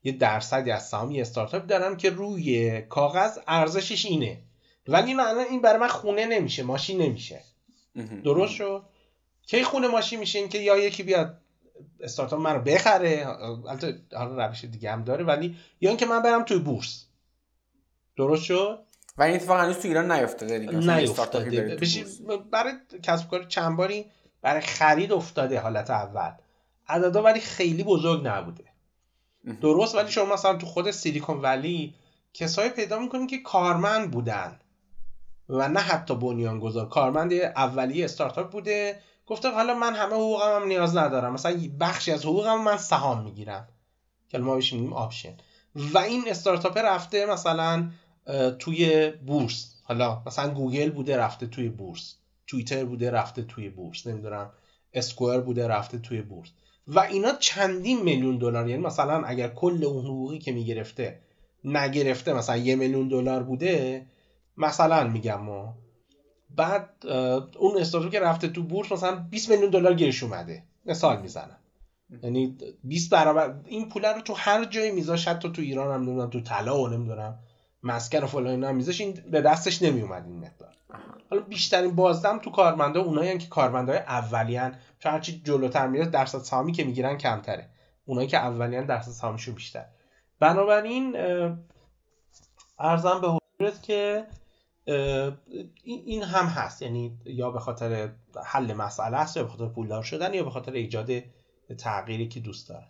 یه درصدی از سهام یه استارتاپ دارم که روی کاغذ ارزشش اینه. ولی الان این برای من خونه نمیشه ماشین نمیشه. درست شد؟ کی خونه ماشین میشه؟ اینکه یا یکی بیاد استارتاپ من رو بخره. البته حالا روش دیگه هم داره ولی یا اینکه من برم توی بورس. درست شد؟ و این اتفاق هنوز تو ایران نیفتاده دیگه. نیفتاده. برای کسب کار چند باری برای خرید افتاده حالت اول. عددا ولی خیلی بزرگ نبوده. درست ولی شما مثلا تو خود سیلیکون ولی کسایی پیدا می‌کنین که کارمند بودن. و نه حتی بنیانگذار. کارمند اولیه استارتاپ بوده. گفته حالا من همه حقوقم هم نیاز ندارم. مثلا بخشی از حقوقم من سهام می‌گیرم. که ما بهش میگیم option و این استارتاپ رفته مثلا توی بورس. حالا مثلا گوگل بوده رفته توی بورس. توییتر بوده رفته توی بورس. نمی‌دونم. اسکوئر بوده رفته توی بورس. و اینا چندین میلیون دلار. یعنی مثلا اگر کل اون حقوقی که می‌گرفته نگرفته مثلا یه میلیون دلار بوده مثلا میگم ما. بعد اون استارتاپی که رفته تو بورس مثلا 20 میلیون دلار گیرش اومده. مثال می‌زنم. یعنی 20 برابر این پول رو تو هر جایی میذاش حتی تو ایران هم نمی‌دونم تو طلا و نمی‌دونم. مسکن و فلان اینا میذاش این به دستش نمیومد این مقدار. حالا بیشترین بازدم تو کارمندا اونایی که کارمندای اولیان چون هرچی جلوتر میره درصد سهامی که می‌گیرن کمتره. اونایی که اولیان درصد سهامشون بیشتر. بنابراین ارزم به حضورت که این هم هست. یعنی یا به خاطر حل مسئله است یا به خاطر پولدار شدن یا به خاطر ایجاد تغییری که دوست دارن.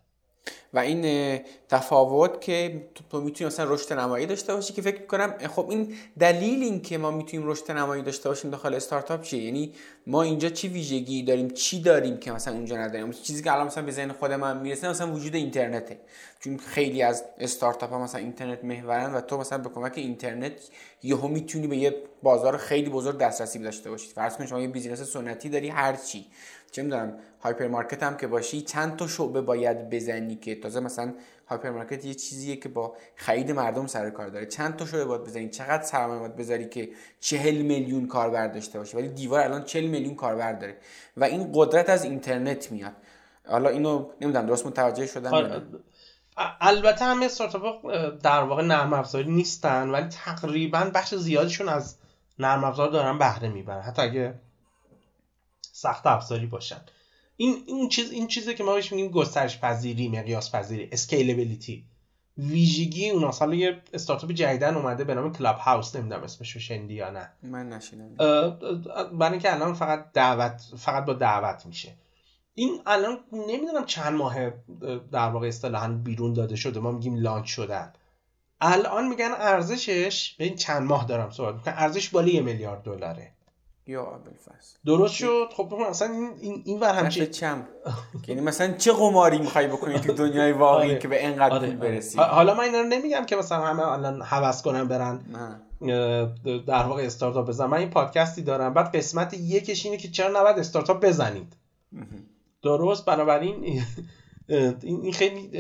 و این تفاوت که تو می‌تونی مثلا رشد نمایی داشته باشی که فکر می‌کنم خب این دلیل این که ما می‌تونیم رشد نمایی داشته باشیم داخل استارتاپ چیه؟ یعنی ما اینجا چی ویژگی داریم؟ چی داریم که مثلا اونجا نداریم؟ چیزی که الان مثلا به ذهن خود من می‌رسه مثلا وجود اینترنته. چون خیلی از استارتاپ ها مثلا اینترنت محورن و تو مثلا به کمک اینترنت یهو می‌تونی به یه بازار خیلی بزرگ دسترسی داشته باشی. فرض کن شما یه business سنتی داری هر چی. چه می‌دونم هایپر مارکت هم که باشی چند تا شعبه باید بزنی که تازه مثلا هایپر مارکت یه چیزیه که با خرید مردم سر کار داره. چند تا شعبه باید بزنی؟ چقدر سرمایه باید بذاری که چهل میلیون کاربر داشته باشه؟ ولی دیوار الان چهل میلیون کاربر داره و این قدرت از اینترنت میاد. حالا اینو نمی‌دونم درست متوجه شدم آره. البته همه استارتاپ در واقع نرم افزاری نیستن ولی تقریبا بخش زیادشون از نرم افزار دارن بهره می‌برن. حتی اگه سخت افزاری باشن. این این چیز این چیزی که ما بهش میگیم گسترش پذیری مقیاس پذیری scalability ویژگی اون حالا یه استارتاپ جدیدن اومده به نام کلاب هاوس نمی‌دونم اسمش رو شنیدی یا نه. من نشیدم برای اینکه الان فقط دعوت فقط با دعوت میشه. این الان نمی‌دونم چند ماه در واقع اصطلاحا بیرون داده شده. ما میگیم launch شدن. الان میگن ارزشش به این چند ماه دارم صحبت می‌کنم ارزش بالای یه میلیارد دلاره. یا ابوالفضل. درست شد. خب مثلا این این ور هم چم یعنی مثلا چه قماری می‌خوای بکنی تو دنیای واقعی آره. که به اینقدر آره. پول برسی؟ حالا من اینا رو نمیگم که مثلا همه الان هوس کنن برن در واقع استارتاپ بزنن. من این پادکستی دارم. بعد قسمت یکش اینه که چرا نباید استارتاپ بزنید؟ درست. بنابراین این خیلی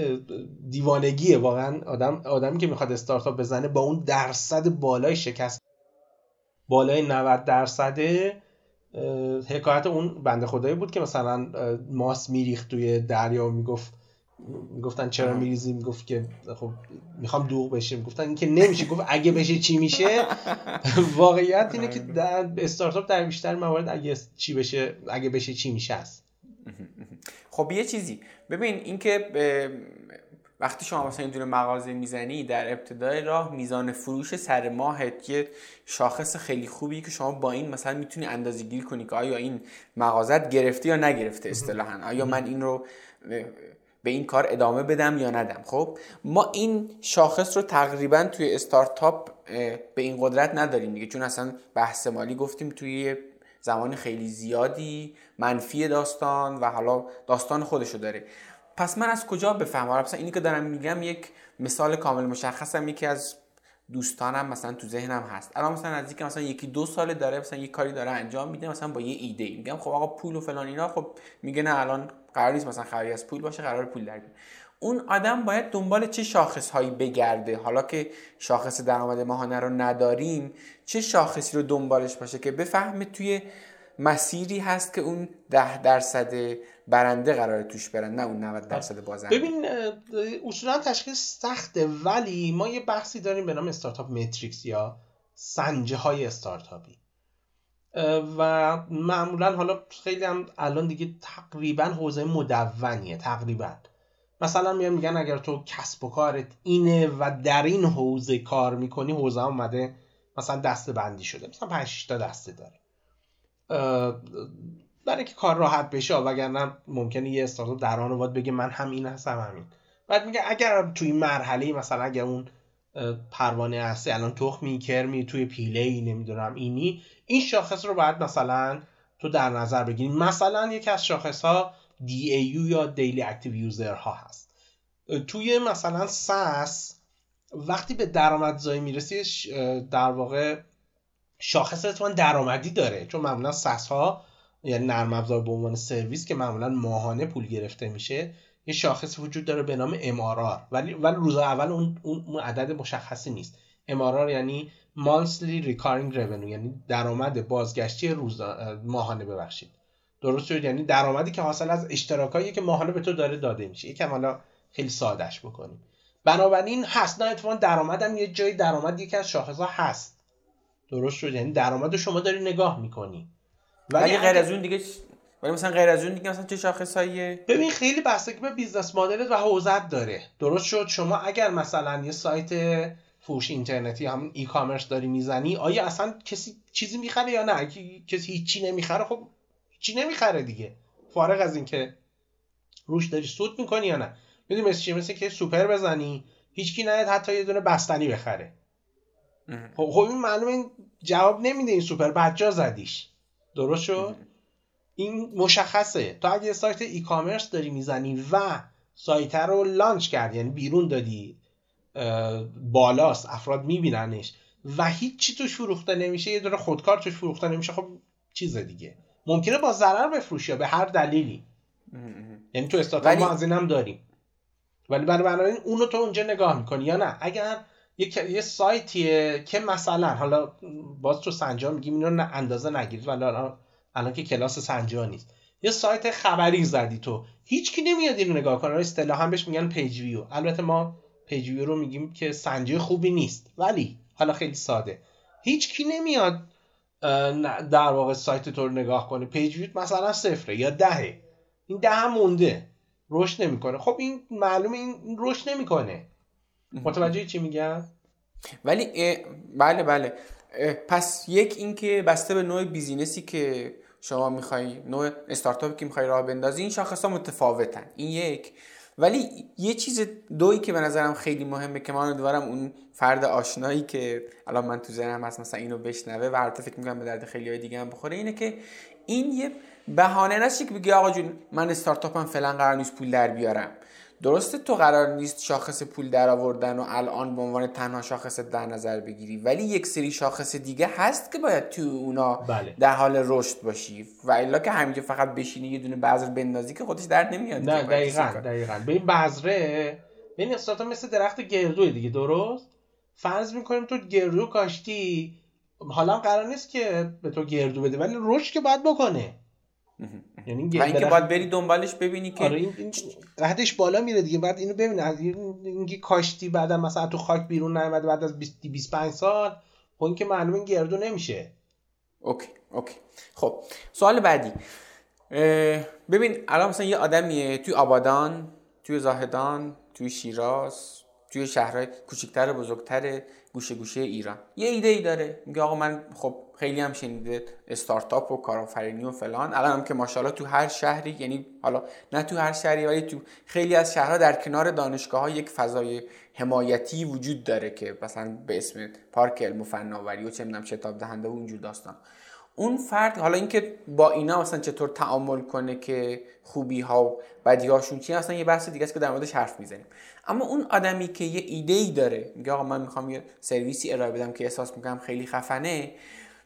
دیوانگیه. واقعا آدم آدمی که می‌خواد استارتاپ بزنه با اون درصد بالای شکست بالای 90 درصده حکایت اون بنده خدایی بود که مثلا ماس میریخت توی دریا می‌گفت می‌گفتن چرا میریزی؟ می‌گفت که خب می‌خوام دوغ بشه گفتن اینکه نمیشه. گفت اگه بشه چی میشه؟ واقعیت اینه که در استارتاپ در بیشتر موارد اگه چی بشه اگه بشه چی میشه است. خب یه چیزی. ببین اینکه وقتی شما مثلا این دونه مغازه می‌زنی در ابتدای راه میزان فروش سر ماهت یه شاخص خیلی خوبی که شما با این مثلا می‌تونی اندازه گیر کنی که آیا این مغازت گرفته یا نگرفته اصطلاحا. آیا من این رو به این کار ادامه بدم یا ندم. خب ما این شاخص رو تقریبا توی استارتاپ به این قدرت نداریم دیگه. چون اصلا بحث مالی گفتیم توی زمان خیلی زیادی منفی داستان و حالا داستان خودشو داره. پس من از کجا بفهمم؟ مثلا اینی که دارم میگم یک مثال کامل مشخصم یکی از دوستانم مثلا تو ذهنم هست. الان مثلا نزدیک مثلا یکی دو ساله داره مثلا یه کاری داره انجام میده مثلا با یه ایده میگم خب آقا پول و فلان اینا خب میگه نه الان قرار نیست مثلا خبری از پول باشه قرار پول در اون آدم باید دنبال چه شاخص هایی بگرده؟ حالا که شاخص درآمد ماهانه رو نداریم چه شاخصی رو دنبالش باشه که بفهمه توی مسیری هست که اون ده درصد برنده قرار توش برن نه اون 90 درصد بازنده. ببین اصولا تشخیص سخته ولی ما یه بحثی داریم به نام استارتاپ متریکس یا سنجه های استارتاپی و معمولا حالا خیلی هم الان دیگه تقریبا حوزه مدونیه تقریبا. مثلا میان میگن اگر تو کسب و کارت اینه و در این حوزه کار می‌کنی حوزه اومده مثلا دسته بندی شده. مثلا 5 تا دسته داره. برای که کار راحت بشه وگرنه ممکنه یه استارتاپ در آن باید بگه من هم این هستم همین. بعد میگه اگر توی مرحله مثلا اگر اون پروانه هستی الان تخمی کرمی توی پیله ای نمی‌دونم اینی این شاخص رو باید مثلا تو در نظر بگیری. مثلا یکی از شاخص ها DAU یا Daily Active User ها هست. توی مثلا ساس وقتی به درآمدزایی می‌رسی در واقع شاخص اتفاقا درآمدی داره. چون معمولا سس ها یعنی نرم افزار به عنوان سرویس که معمولا ماهانه پول گرفته میشه یه شاخص وجود داره به نام MRR ولی ولی روز اول اون اون عدد مشخصی نیست. MRR یعنی monthly recurring revenue یعنی درآمد بازگشتی روز ماهانه ببخشید. درست شد؟ یعنی درآمدی که حاصل از اشتراکایی که ماهانه به تو داره داده میشه. یکم حالا خیلی سادهش بکنیم. بنابراین هست. نه اتفاقا درآمدم یه جای درآمد یکی از شاخص ها هست. درست شد. یعنی درآمد شما داری نگاه می‌کنی. ولی غیر از اون دیگه ولی مثلا غیر از اون دیگه مثلا چه شاخصاییه ببین خیلی بستگی به business model ت و حوزت داره. درست شد. شما اگر مثلا یه سایت فروش اینترنتی همون e-commerce داری می‌زنی آیا اصلا کسی چیزی می‌خره یا نه؟ کسی هیچی نمی‌خره خب هیچی نمی‌خره دیگه؟ فارغ از اینکه روش داری سود می‌کنی یا نه. می‌دونی مثل چی؟ مثل که سوپر بزنی هیچکی نیاد حتی یه دونه بستنی بخره. خب, خب این معلومه این جواب نمیده این سوپر بجا زدیش. درست شد؟ این مشخصه. تو اگه سایت e-commerce داری می‌زنی و سایت رو launch کردی یعنی بیرون دادی بالاست افراد میبیننش و هیچی توش فروخته نمیشه یه دونه خودکار توش فروخته نمیشه خب چیز دیگه. ممکنه با ضرر بفروشی به هر دلیلی. یعنی تو استارتاپ ما از اینم داریم ولی برای بنابراین اونو تو اونجا نگاه می‌کنی یا نه. اگر یه, یه سایتیه که مثلا حالا باز تو سنجا میگیم اینو اندازه نگیرید ولی الان الان که کلاس سنجا نیست. یه سایت خبری زدی تو. هیچ کی نمیاد اینو نگاه کنه. اصطلاحا بهش میگن پیج ویو البته ما پیج ویو رو میگیم که سنجه خوبی نیست. ولی حالا خیلی ساده. هیچ کی نمیاد در واقع سایت تو رو نگاه کنه. پیج ویو مثلا صفره یا دهه. این ده مونده. رشد نمی‌کنه. خب این معلومه این رشد نمی‌کنه. متوجه چی میگم؟ ولی بله بله. پس یک اینکه بسته به نوع business ی که شما می‌خوای نوع استارتاپی که می‌خوای راه بندازی این شاخص ها متفاوتن. این یک. ولی یه چیز دوی که به نظرم خیلی مهمه که من امیدوارم اون فرد آشنایی که الان من تو ذهنم هست مثلا اینو بشنوه و البته فکر می‌کنم به درد خیلی های دیگه هم بخوره اینه که این یه بهانه نشه که بگی آقا جون من استارتاپم فعلا قرار نیست پول در بیارم. درسته تو قرار نیست شاخص پول در آوردن و الان به عنوان تنها شاخص در نظر بگیری ولی یک سری شاخص دیگه هست که باید تو اونا بله. در حال رشد باشی. و الا که همینجا فقط بشینی یه دونه بذر بندازی که خودش در نمیاد نه دقیقا دقیقا. به این بذره این استارتاپ مثل درخت گردوی دیگه درست؟ فرض می‌کنیم تو گردو کاشتی حالا قرار نیست که به تو گردو بده ولی رشد که باید بکنه. یعنی و اینکه باید بری دنبالش ببینی که آره این قدش بالا میره دیگه. بعد اینو ببین از اینکه کاشتی بعد مثلا تو خاک بیرون نیومده بعد از 25 سال خب این که معلومه گردو نمیشه. اوکی اوکی. خب سوال بعدی. ببین الان مثلا یه آدمیه توی آبادان توی زاهدان توی شیراز توی شهرهای کوچکتر و بزرگتر گوشه گوشه ایران. یه ایده ای داره. میگه آقا من خب خیلی هم شنیده استارتاپ و کارآفرینی و فلان. الان هم که ماشاءالله تو هر شهری یعنی حالا نه تو هر شهری ولی تو خیلی از شهرها در کنار دانشگاه ها یک فضای حمایتی وجود داره که مثلا به اسم پارک علم و فناوری و چه می‌دونم شتاب دهنده و اونجور داستان اون فرد حالا اینکه با اینا مثلا چطور تعامل کنه که خوبی ها و بدی هاشون چی اصلا یه بحث دیگه است که در موردش حرف می‌زنیم. اما اون آدمی که یه ایده ای داره میگه آقا من می‌خوام یه سرویسی ارائه بدم که احساس می‌کنم خیلی خفنه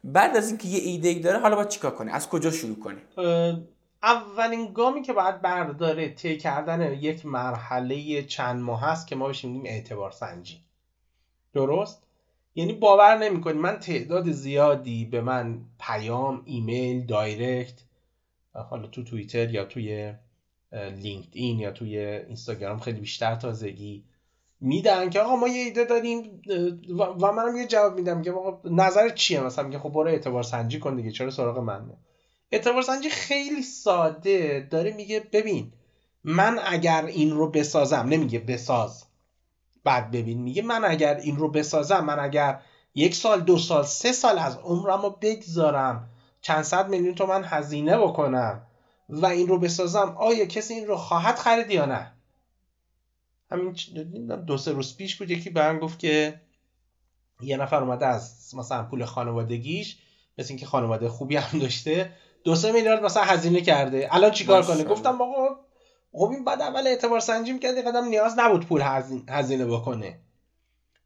بعد از اینکه یه ایده ای داره حالا باید چیکار کنه؟ از کجا شروع کنه؟ اولین گامی که باید برداره طی کردن یک مرحله چند ماه هست که ما بهش میگیم اعتبار سنجی. درست؟ یعنی باور نمی‌کنی. من تعداد زیادی به من پیام ایمیل دایرکت حالا تو توییتر یا توی لینکد این یا توی اینستاگرام خیلی بیشتر تازگی میدن که آقا ما یه ایده داریم و منم یه جواب میدم که آقا نظر چیه؟ مثلا میگه خب برو اعتبار سنجی کن دیگه چرا سراغ من اعتبار سنجی خیلی ساده داره میگه ببین من اگر این رو بسازم نمیگه بساز. بعد ببین میگه من اگر این رو بسازم من اگر یک سال دو سال سه سال از عمرم رو بگذارم چند صد میلیون تومن هزینه بکنم و این رو بسازم آیا کسی این رو خواهد خرید یا نه؟ همین دو سه روز پیش بود یکی به گفت که یه نفر اومده از مثلا پول خانوادگیش مثل اینکه خانواده خوبی هم داشته دو سه میلیارد مثلا هزینه کرده. الان چیکار کنه؟ گفتم آقا خب این بعد اول اعتبار سنجی می‌کرد قدم نیاز نبود پول هزینه بکنه.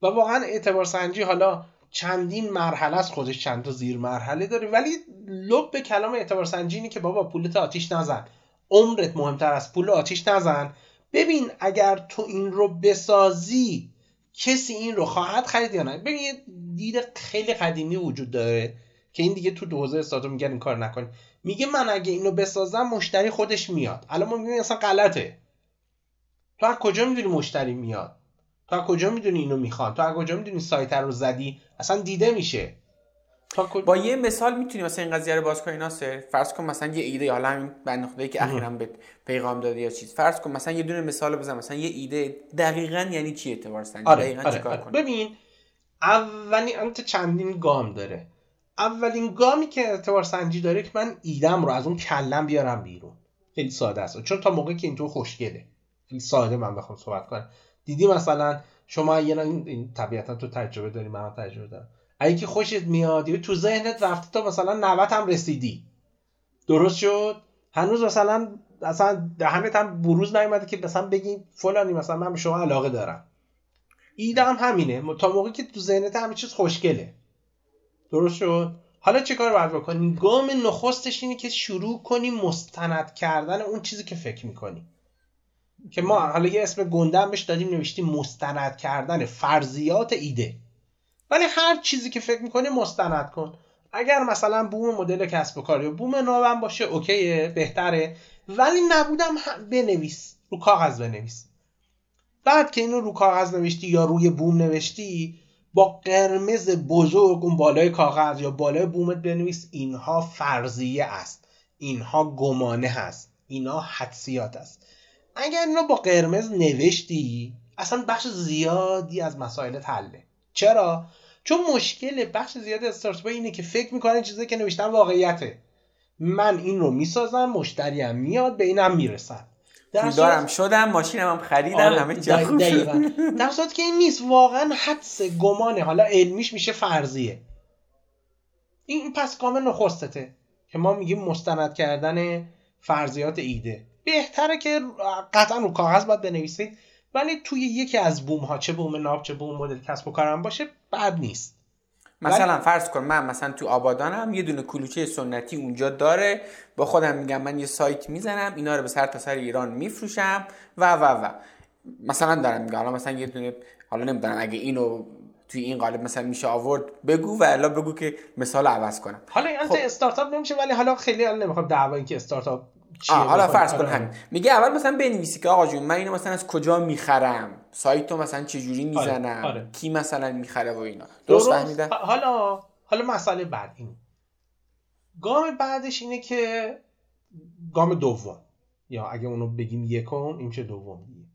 و واقعا اعتبار سنجی حالا چندین مرحله از خودش چند تا زیر مرحله داره. ولی لب به کلام اعتبار سنجی اینه که بابا پولت آتیش نزن. عمرت مهمتر از پول آتیش نزن. ببین اگر تو این رو بسازی کسی این رو خواهد خرید یا نه؟ ببین یه دید خیلی قدیمی وجود داره. که این دیگه تو دوزه استاتو میگن این کار نکنی میگه من اگه اینو بسازم مشتری خودش میاد. الان ما میگیم اصلا غلطه. تو از کجا می‌دونی مشتری میاد؟ تو از کجا می‌دونی اینو می‌خوان؟ تو از کجا می‌دونی سایت رو زدی؟ اصلا دیده میشه. با یه مثال می‌تونی مثلا این قضیه رو باز کنی ناصر. فرض کن مثلا یه ایده حالا همین بنده خدایی که اخیرا به پیغام داده یا چیز. فرض کن مثلا یه دونه مثال بزن. مثلا یه ایده دقیقا یعنی چی اعتبار سنجی؟ آره، دقیقاً آره، چیکار آره. ببین اولین انت چندین گام داره. اولین گامی که اعتبار سنجی داره که من ایدم رو از اون کلم بیارم بیرون. خیلی ساده است. چون تا موقعی که اینطور خوشگله. خیلی ساده من بخوام صحبت کنم. دیدی مثلا شما یه این طبیعتا تو تجربه داری من تجربه دارم. اگه که خوشت میاد تو ذهنت رفته تا مثلا 90 هم رسیدی. درست شد؟ هنوز مثلا اصلا دهنت هم بروز نیومده که مثلا بگی فلانی مثلا من به شما علاقه دارم. ایده هم همینه. تا موقعی که تو ذهنت همه چیز خوشگله. درست شد؟ حالا چه کار باید بکنی گام نخستش اینه که شروع کنی مستند کردن اون چیزی که فکر می‌کنی که ما حالا یه اسم گنده بهش دادیم نوشتیم مستند کردن فرضیات ایده. ولی هر چیزی که فکر می‌کنی مستند کن. اگر مثلا بوم مدل کسب و کار یا بوم نوام باشه اوکیه بهتره. ولی نبودم بنویس رو کاغذ بنویس. بعد که اینو رو کاغذ نوشتی یا روی بوم نوشتی با قرمز بزرگ اون بالای کاغذ یا بالای بومت بنویس اینها فرضیه است. اینها گمانه هست. اینها حدسیات است. اگر اینو با قرمز نوشتی اصلا بخش زیادی از مسائل حله. چرا؟ چون مشکل بخش زیادی از استارتاپ اینه که فکر می‌کنن چیزی که نوشتن واقعیته. من این رو می‌سازم مشتریم میاد به اینم می‌رسن. دارم شدم ماشینم هم خریدم آره همه چی خوب در صورتی که این نیست واقعا حدس گمانه. حالا علمیش میشه فرضیه. این پس کامل نخستته که ما میگیم مستند کردن فرضیات ایده. بهتره که قطعا رو کاغذ باید بنویسید ولی توی یکی از بوم ها چه بوم ناب چه بوم مدل کسب و کارم باشه بد نیست. مثلا فرض کن من مثلا تو آبادانم یه دونه کلوچه سنتی اونجا داره با خودم میگم من یه سایت می‌زنم اینا رو به سر تا سر ایران میفروشم و و و مثلا دارم میگم حالا مثلا یه دونه حالا نمی‌دونم اگه اینو توی این قالب مثلا میشه آورد بگو و الا بگو که مثال عوض کنم حالا انت خب. استارتاپ نمیشه ولی حالا خیلی حالا نمی‌خوام دعوا که استارتاپ حالا فرض کن همین. میگه اول مثلا بنویسی که آقا جون من اینو مثلا از کجا می‌خرم؟ سایت رو مثلا چه جوری آره، می‌زنم؟ آره. کی مثلا می‌خره و اینا. درست فهمیدم؟ حالا حالا مسئله بعد این گام بعدش اینه که گام دوم. یا اگه اونو بگیم یکم این چه دوم دیگه.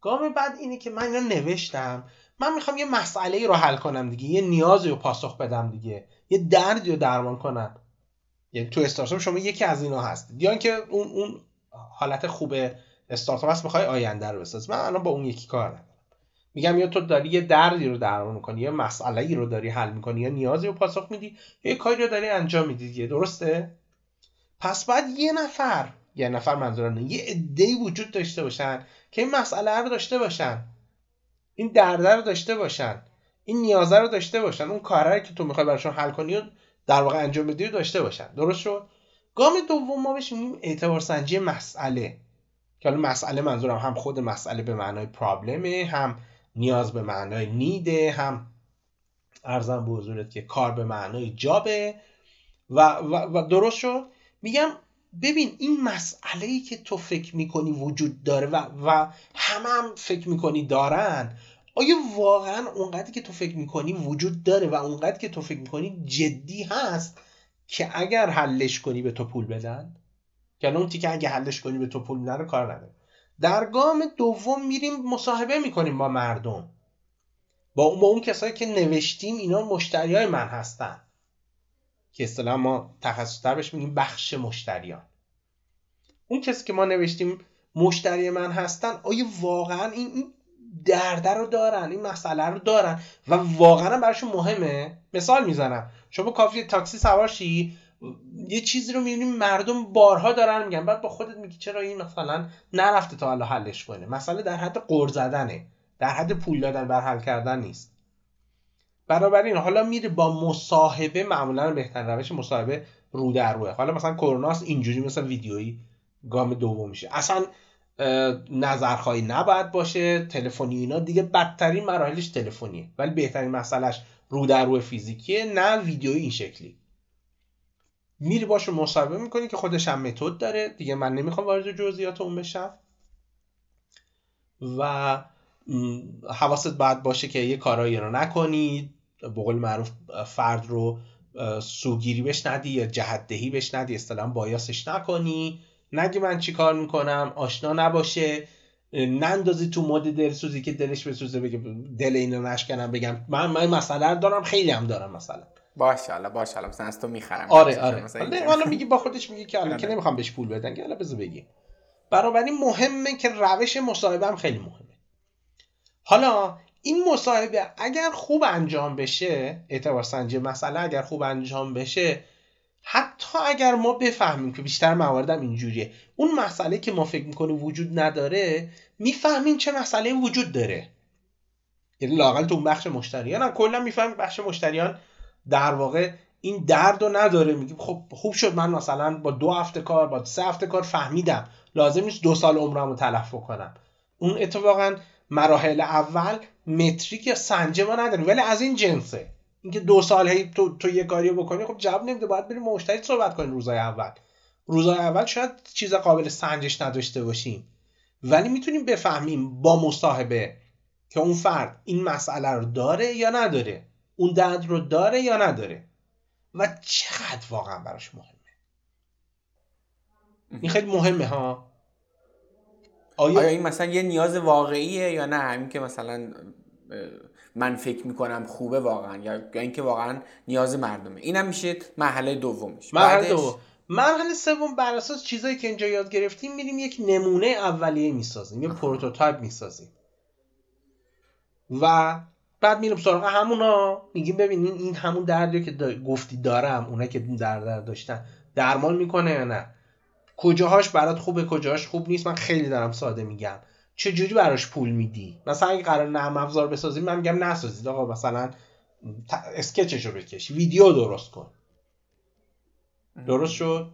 گام بعد اینه که من اینو نوشتم. من می‌خوام یه مسئله رو حل کنم دیگه. یه نیازی رو پاسخ بدم دیگه. یه دردی رو درمان کنم. یعنی تو استارتاپ شما یکی از اینا هست. یا که اون اون حالت خوب استارتاپ هست می‌خوای آینده رو بساز من الان با اون یکی کار ندارم. میگم یا تو داری یه دردی رو درمان می‌کنی یا مسئله ای رو داری حل می‌کنی یا نیازی رو پاسخ میدی یه کاری رو داری انجام میدی دیگه. درسته؟ پس بعد یه نفر یه نفر منظورم یه عده وجود داشته باشن که این مسئله رو داشته باشن. این درده رو داشته باشن. این نیازه رو داشته باشن. اون کاری که تو می‌خوای براشون حل کنی در واقع انجام بدی داشته باشن. درست شد؟ گام دوم ما بهش میگیم اعتبار سنجی مسئله. که حالا مسئله منظورم هم خود مسئله به معنای پرابلمه هم نیاز به معنای نیده هم ارزم به حضورت که کار به معنای جابه. و, و, و درست شد؟ میگم ببین این مسئله ای که تو فکر می‌کنی وجود داره و, و همه هم فکر می‌کنی دارن آیا واقعا اونقدری که تو فکر می‌کنی وجود داره و اونقدر که تو فکر می‌کنی جدی هست که اگر حلش کنی به تو پول بدن؟ که اون که اگه حلش کنی به تو پول میدن کار نداره. در گام دوم میریم مصاحبه می‌کنیم با مردم. با اون, با اون کسایی که نوشتیم اینا مشتری های من هستن. که اصطلاح ما تخصصتر بهش میگیم بخش مشتریان. اون کسی که ما نوشتیم مشتری من هستن آیا واقعا این درده رو دارن این مسئله رو دارن و واقعا براشون مهمه. مثال می‌زنم. شما کافی تاکسی سوار شی یه چیزی رو می‌بینی مردم بارها دارن میگن. بعد با خودت میگی چرا این مثلا نرفته تا حالا حلش کنه. مسئله در حد قر زدنه. در حد پول دادن بر حل کردن نیست. این حالا میره با مصاحبه معمولا بهترین روش مصاحبه رو در روه. حالا مثلا کروناس اینجوری مثلا ویدیویی گام دوم میشه. اصلا نظرخواهی نباید باشه تلفنی اینا دیگه بدترین مراحلش تلفنیه. ولی بهترین مسئلهش رو در رو فیزیکیه نه ویدیویی این شکلی. میری باشه مصاحبه می‌کنی که خودش هم متد داره. دیگه من نمی‌خوام وارد جزئیات اون بشم. و حواست باید باشه که یه کارایی رو نکنی. به معروف فرد رو سوگیری بش ندی یا جهدهی بش ندی بایاسش نکنی. نگی من چی کار می‌کنم آشنا نباشه. نندازی تو مود دلسوزی که دلش بسوزه بگه دل اینو نشکنم بگم. من من مسئله دارم خیلی هم دارم مثلا. باشه حالا باشه حالا مثلا از تو می‌خرم. آره آره. حالا میگی با خودش میگه که الان که آره. نمی‌خوام بهش پول بدن. که حالا بذار بگی بنابراین مهمه که روش مصاحبه هم خیلی مهمه. حالا این مصاحبه اگر خوب انجام بشه اعتبار سنجی مسئله اگر خوب انجام بشه حتی اگر ما بفهمیم که بیشتر مواردم اینجوریه اون مسئله که ما فکر می‌کنیم وجود نداره می‌فهمیم چه مسئله وجود داره. یعنی لاقل تو بخش مشتریان هم. کلا می‌فهمیم بخش مشتریان در واقع این درد رو نداره. میگیم خب خوب شد. من مثلا با دو هفته کار با سه هفته کار فهمیدم. لازم نیست دو سال عمرم رو تلف کنم اون اتفاقا مراحل اول متریک یا سنجه ما نداریم. ولی از این جنسه. اینکه دو سال هی تو, تو یه کاری بکنی خب جواب نمیده. باید بریم مشتری صحبت کنیم روزای اول. روزای اول شاید چیز قابل سنجش نداشته باشیم. ولی می‌تونیم بفهمیم با مصاحبه که اون فرد این مسئله رو داره یا نداره اون درد رو داره یا نداره و چقدر واقعا براش مهمه. این خیلی مهمه ها؟ آیا, آیا این مثلا یه نیاز واقعیه یا نه؟ همین که مثلا من فکر می‌کنم خوبه واقعا یا اینکه واقعا نیاز مردمه. اینم میشه مرحله دومش. مرحله دوم. مرحله سوم بر اساس چیزایی که اینجا یاد گرفتیم میریم یک نمونه اولیه می‌سازیم یه پروتوتایپ می‌سازیم. و بعد میریم سراغ همونا. میگیم ببینین این همون دردی که گفتی دارم اونا که درد در داشتن درمان می‌کنه یا نه؟ کجاهاش برات خوبه کجاهاش خوب نیست؟ من خیلی دارم ساده میگم. چه جوری براش پول میدی؟ مثلا اگه قرار نرم افزار بسازیم من میگم نسازید. آقا مثلا اسکچش رو بکش. ویدیو درست کن. درست شد؟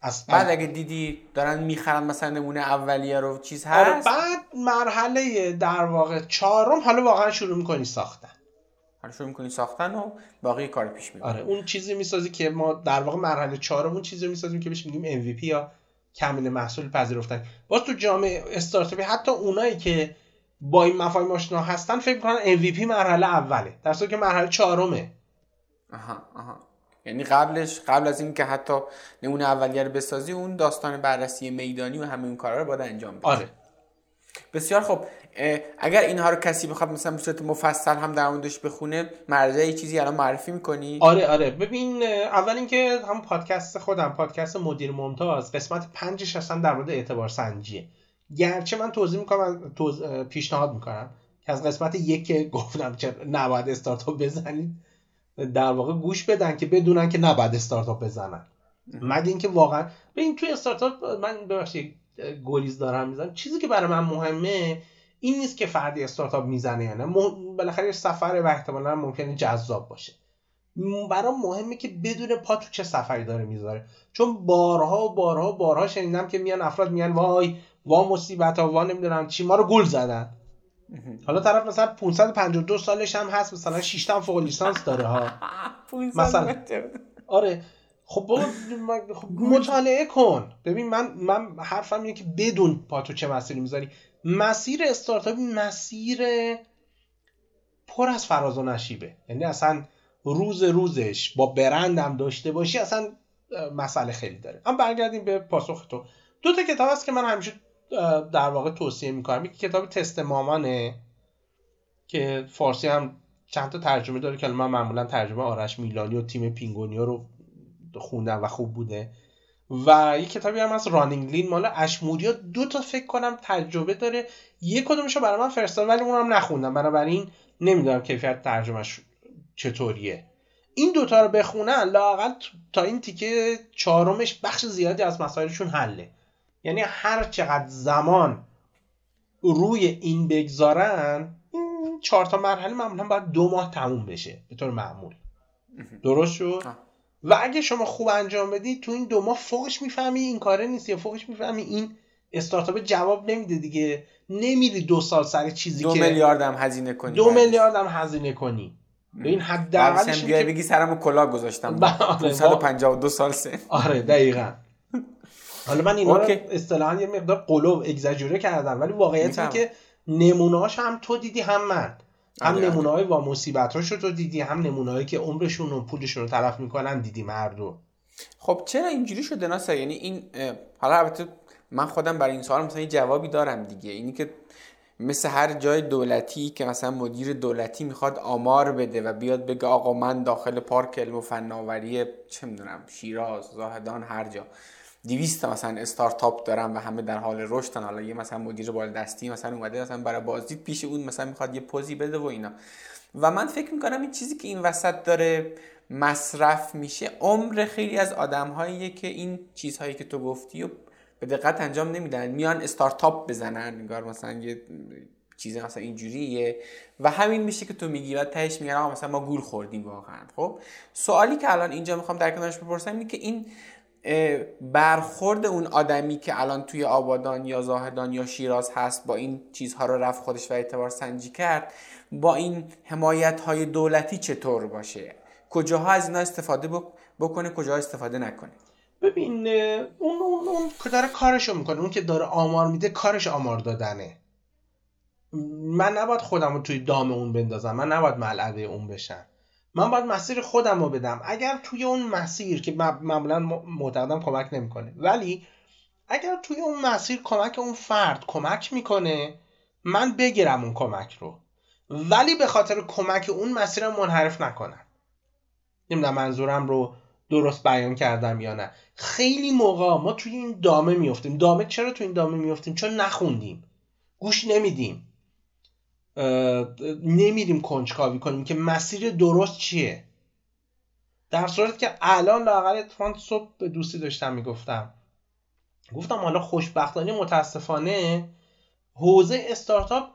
از بعد اگه دیدی دارن می‌خرن مثلا نمونه اولیه رو چیز آره، هست؟ بعد مرحله در واقع چهارم حالا واقعا شروع می‌کنی ساختن. حالا شروع می‌کنی ساختن و باقی کار پیش می‌بری آره اون چیزی می‌سازی که ما در واقع مرحله چهارم اون چیزی می‌سازیم که بهش میگیم MVP یا کمین محصول پذیرفتن. باز تو جامعه استارتاپی حتی اونایی که با این مفاهیم آشنا هستن فکر می‌کنن MVP مرحله اوله. در که مرحله چهارمه. آها آها. یعنی قبلش قبل از اینکه حتی نمونه اولیه رو بسازی اون داستان بررسی میدانی و همه اون کارا رو باید انجام بدی. آره. بسیار خب اگر اینها رو کسی بخواد مثلا به صورت مفصل هم در موردش بخونه مرجع چیزی الان معرفی می‌کنی؟ آره آره. ببین اول اینکه هم پادکست خودم پادکست مدیر ممتاز قسمت پنجش اصلا در مورد اعتبار سنجیه. گرچه من توضیح می‌کنم توز... پیشنهاد می‌کنم که از قسمت یک گفتم که نباید استارتاپ بزنید در واقع گوش بدن که بدونن که نباید استارتاپ بزنن. مگه اینکه واقعا ببین توی استارتاپ من ببخشید گلیز دارم می‌زنم. چیزی که برای من مهمه این نیست که فردی استارتاپ می‌زنه یا نه. بالاخره یه سفر و احتمالا ممکنه جذاب باشه. برام مهمه که بدون پا تو چه سفری داره می‌ذاره. چون بارها و بارها و بارها شنیدم که میان افراد میان وای وا مصیبت ها وا نمی‌دونم چی. ما رو گول زدن. حالا طرف مثلا 552 سالش هم هست مثلا 6 تا فوق لیسانس داره ها. مثلا. آره. خب با خب مطالعه کن. ببین من من حرفم اینه که بدون پاتو چه مسیری می‌ذاری. مسیر استارتاپی مسیر پر از فراز و نشیبه. یعنی اصلا روز روزش با برندم داشته باشی اصلا مسئله خیلی داره. اما برگردیم به پاسخ تو. دو تا کتاب هست که من همیشه در واقع توصیه می‌کنم. یکی کتاب تست مامانه که فارسی هم چند تا ترجمه داره که من معمولا ترجمه آرش میلانی و تیم پینگونیا رو خوندم و خوب بوده. و یه کتابی هم از رانینگ لین مال اشموریا دو تا فکر کنم تجربه داره. یه کدومش رو برای من فرستاد ولی اونم نخوندم. بنابراین نمی‌دونم کیفیت ترجمهش چطوریه. این دوتا رو بخونن لاقل تا این تیکه چهارمش بخش زیادی از مسائلشون حله. یعنی هر چقدر زمان روی این بگذارن این چهار تا مرحله معمولا باید دو ماه تموم بشه. به طور معمول. درست شد؟ و اگه شما خوب انجام بدی تو این دو ماه فوقش می‌فهمی این کاره نیست یا فوقش می‌فهمی این استارتاپ جواب نمیده دیگه. نمیری دو سال سر چیزی دو که دو میلیارد هم هزینه کنی دو میلیارد هم هزینه کنی. به این حداقلش که بگی سرمو کلاه گذاشتم. 552 آره، سال سه. آره دقیقاً. حالا من اینا رو اصطلاحا یه مقدار قلوب اگزاجوره کردم. ولی واقعیت اینه که نمونه‌هاش هم تو دیدی هم من. هم آره، نمونه های و مصیبت رو تو دیدی هم نمونه که عمرشون و پولشون رو تلف می‌کنن دیدی مردو. خب چرا اینجوری شده ناسا؟ یعنی این حالا البته من خودم برای این سوال مثلا یه جوابی دارم دیگه. اینی که مثل هر جای دولتی که مثلا مدیر دولتی می‌خواد آمار بده و بیاد بگه آقا من داخل پارک علم و فناوری چه می‌دونم شیراز زاهدان هر جا. دیویست مثلا استارتاپ دارم و همه در حال رشدن. حالا یه مثلا مدیر بالدستی مثلا اومده مثلا برای بازدید پیش اون مثلا می‌خواد یه پوزی بده و اینا. و من فکر می‌کنم این چیزی که این وسط داره مصرف میشه عمر خیلی از آدم که این چیزهایی که تو گفتی و به دقت انجام نمیدن. میان استارتاپ بزنن نگار مثلا یه چیز مثلا اینجوریه و همین میشه که تو میگی و تهش میگن مثلا ما گول خوردیم واقعا خب؟ سوالی که الان اینجا می‌خوام در کنارش بپرسم اینه که این برخورد اون آدمی که الان توی آبادان یا زاهدان یا شیراز هست با این چیزها رو رفت خودش و اعتبار سنجی کرد با این حمایت های دولتی چطور باشه؟ کجاها از اینا استفاده بکنه کجاها استفاده نکنه؟ ببین اون اون اون که داره کارشو می‌کنه اون که داره آمار میده کارش آمار دادنه. من نباید خودم رو توی دام اون بندازم من نباید ملعبه اون بشم. من باید مسیر خودم رو بدم. اگر توی اون مسیر که معمولا معتقدم کمک نمی‌کنه. ولی اگر توی اون مسیر کمک اون فرد کمک می‌کنه من بگیرم اون کمک رو. ولی به خاطر کمک اون مسیر منحرف نکنم. نمی‌دونم منظورم رو درست بیان کردم یا نه. خیلی موقع ما توی این دامه میفتیم دامه چرا توی این دامه میفتیم چون نخوندیم. گوش نمیدیم. نمیریم کنجکاوی کنیم که مسیر درست چیه. در صورت که الان لاقل اتفاقا صبح به دوستی داشتم می‌گفتم. گفتم حالا خوشبختانه متاسفانه حوزه استارتاپ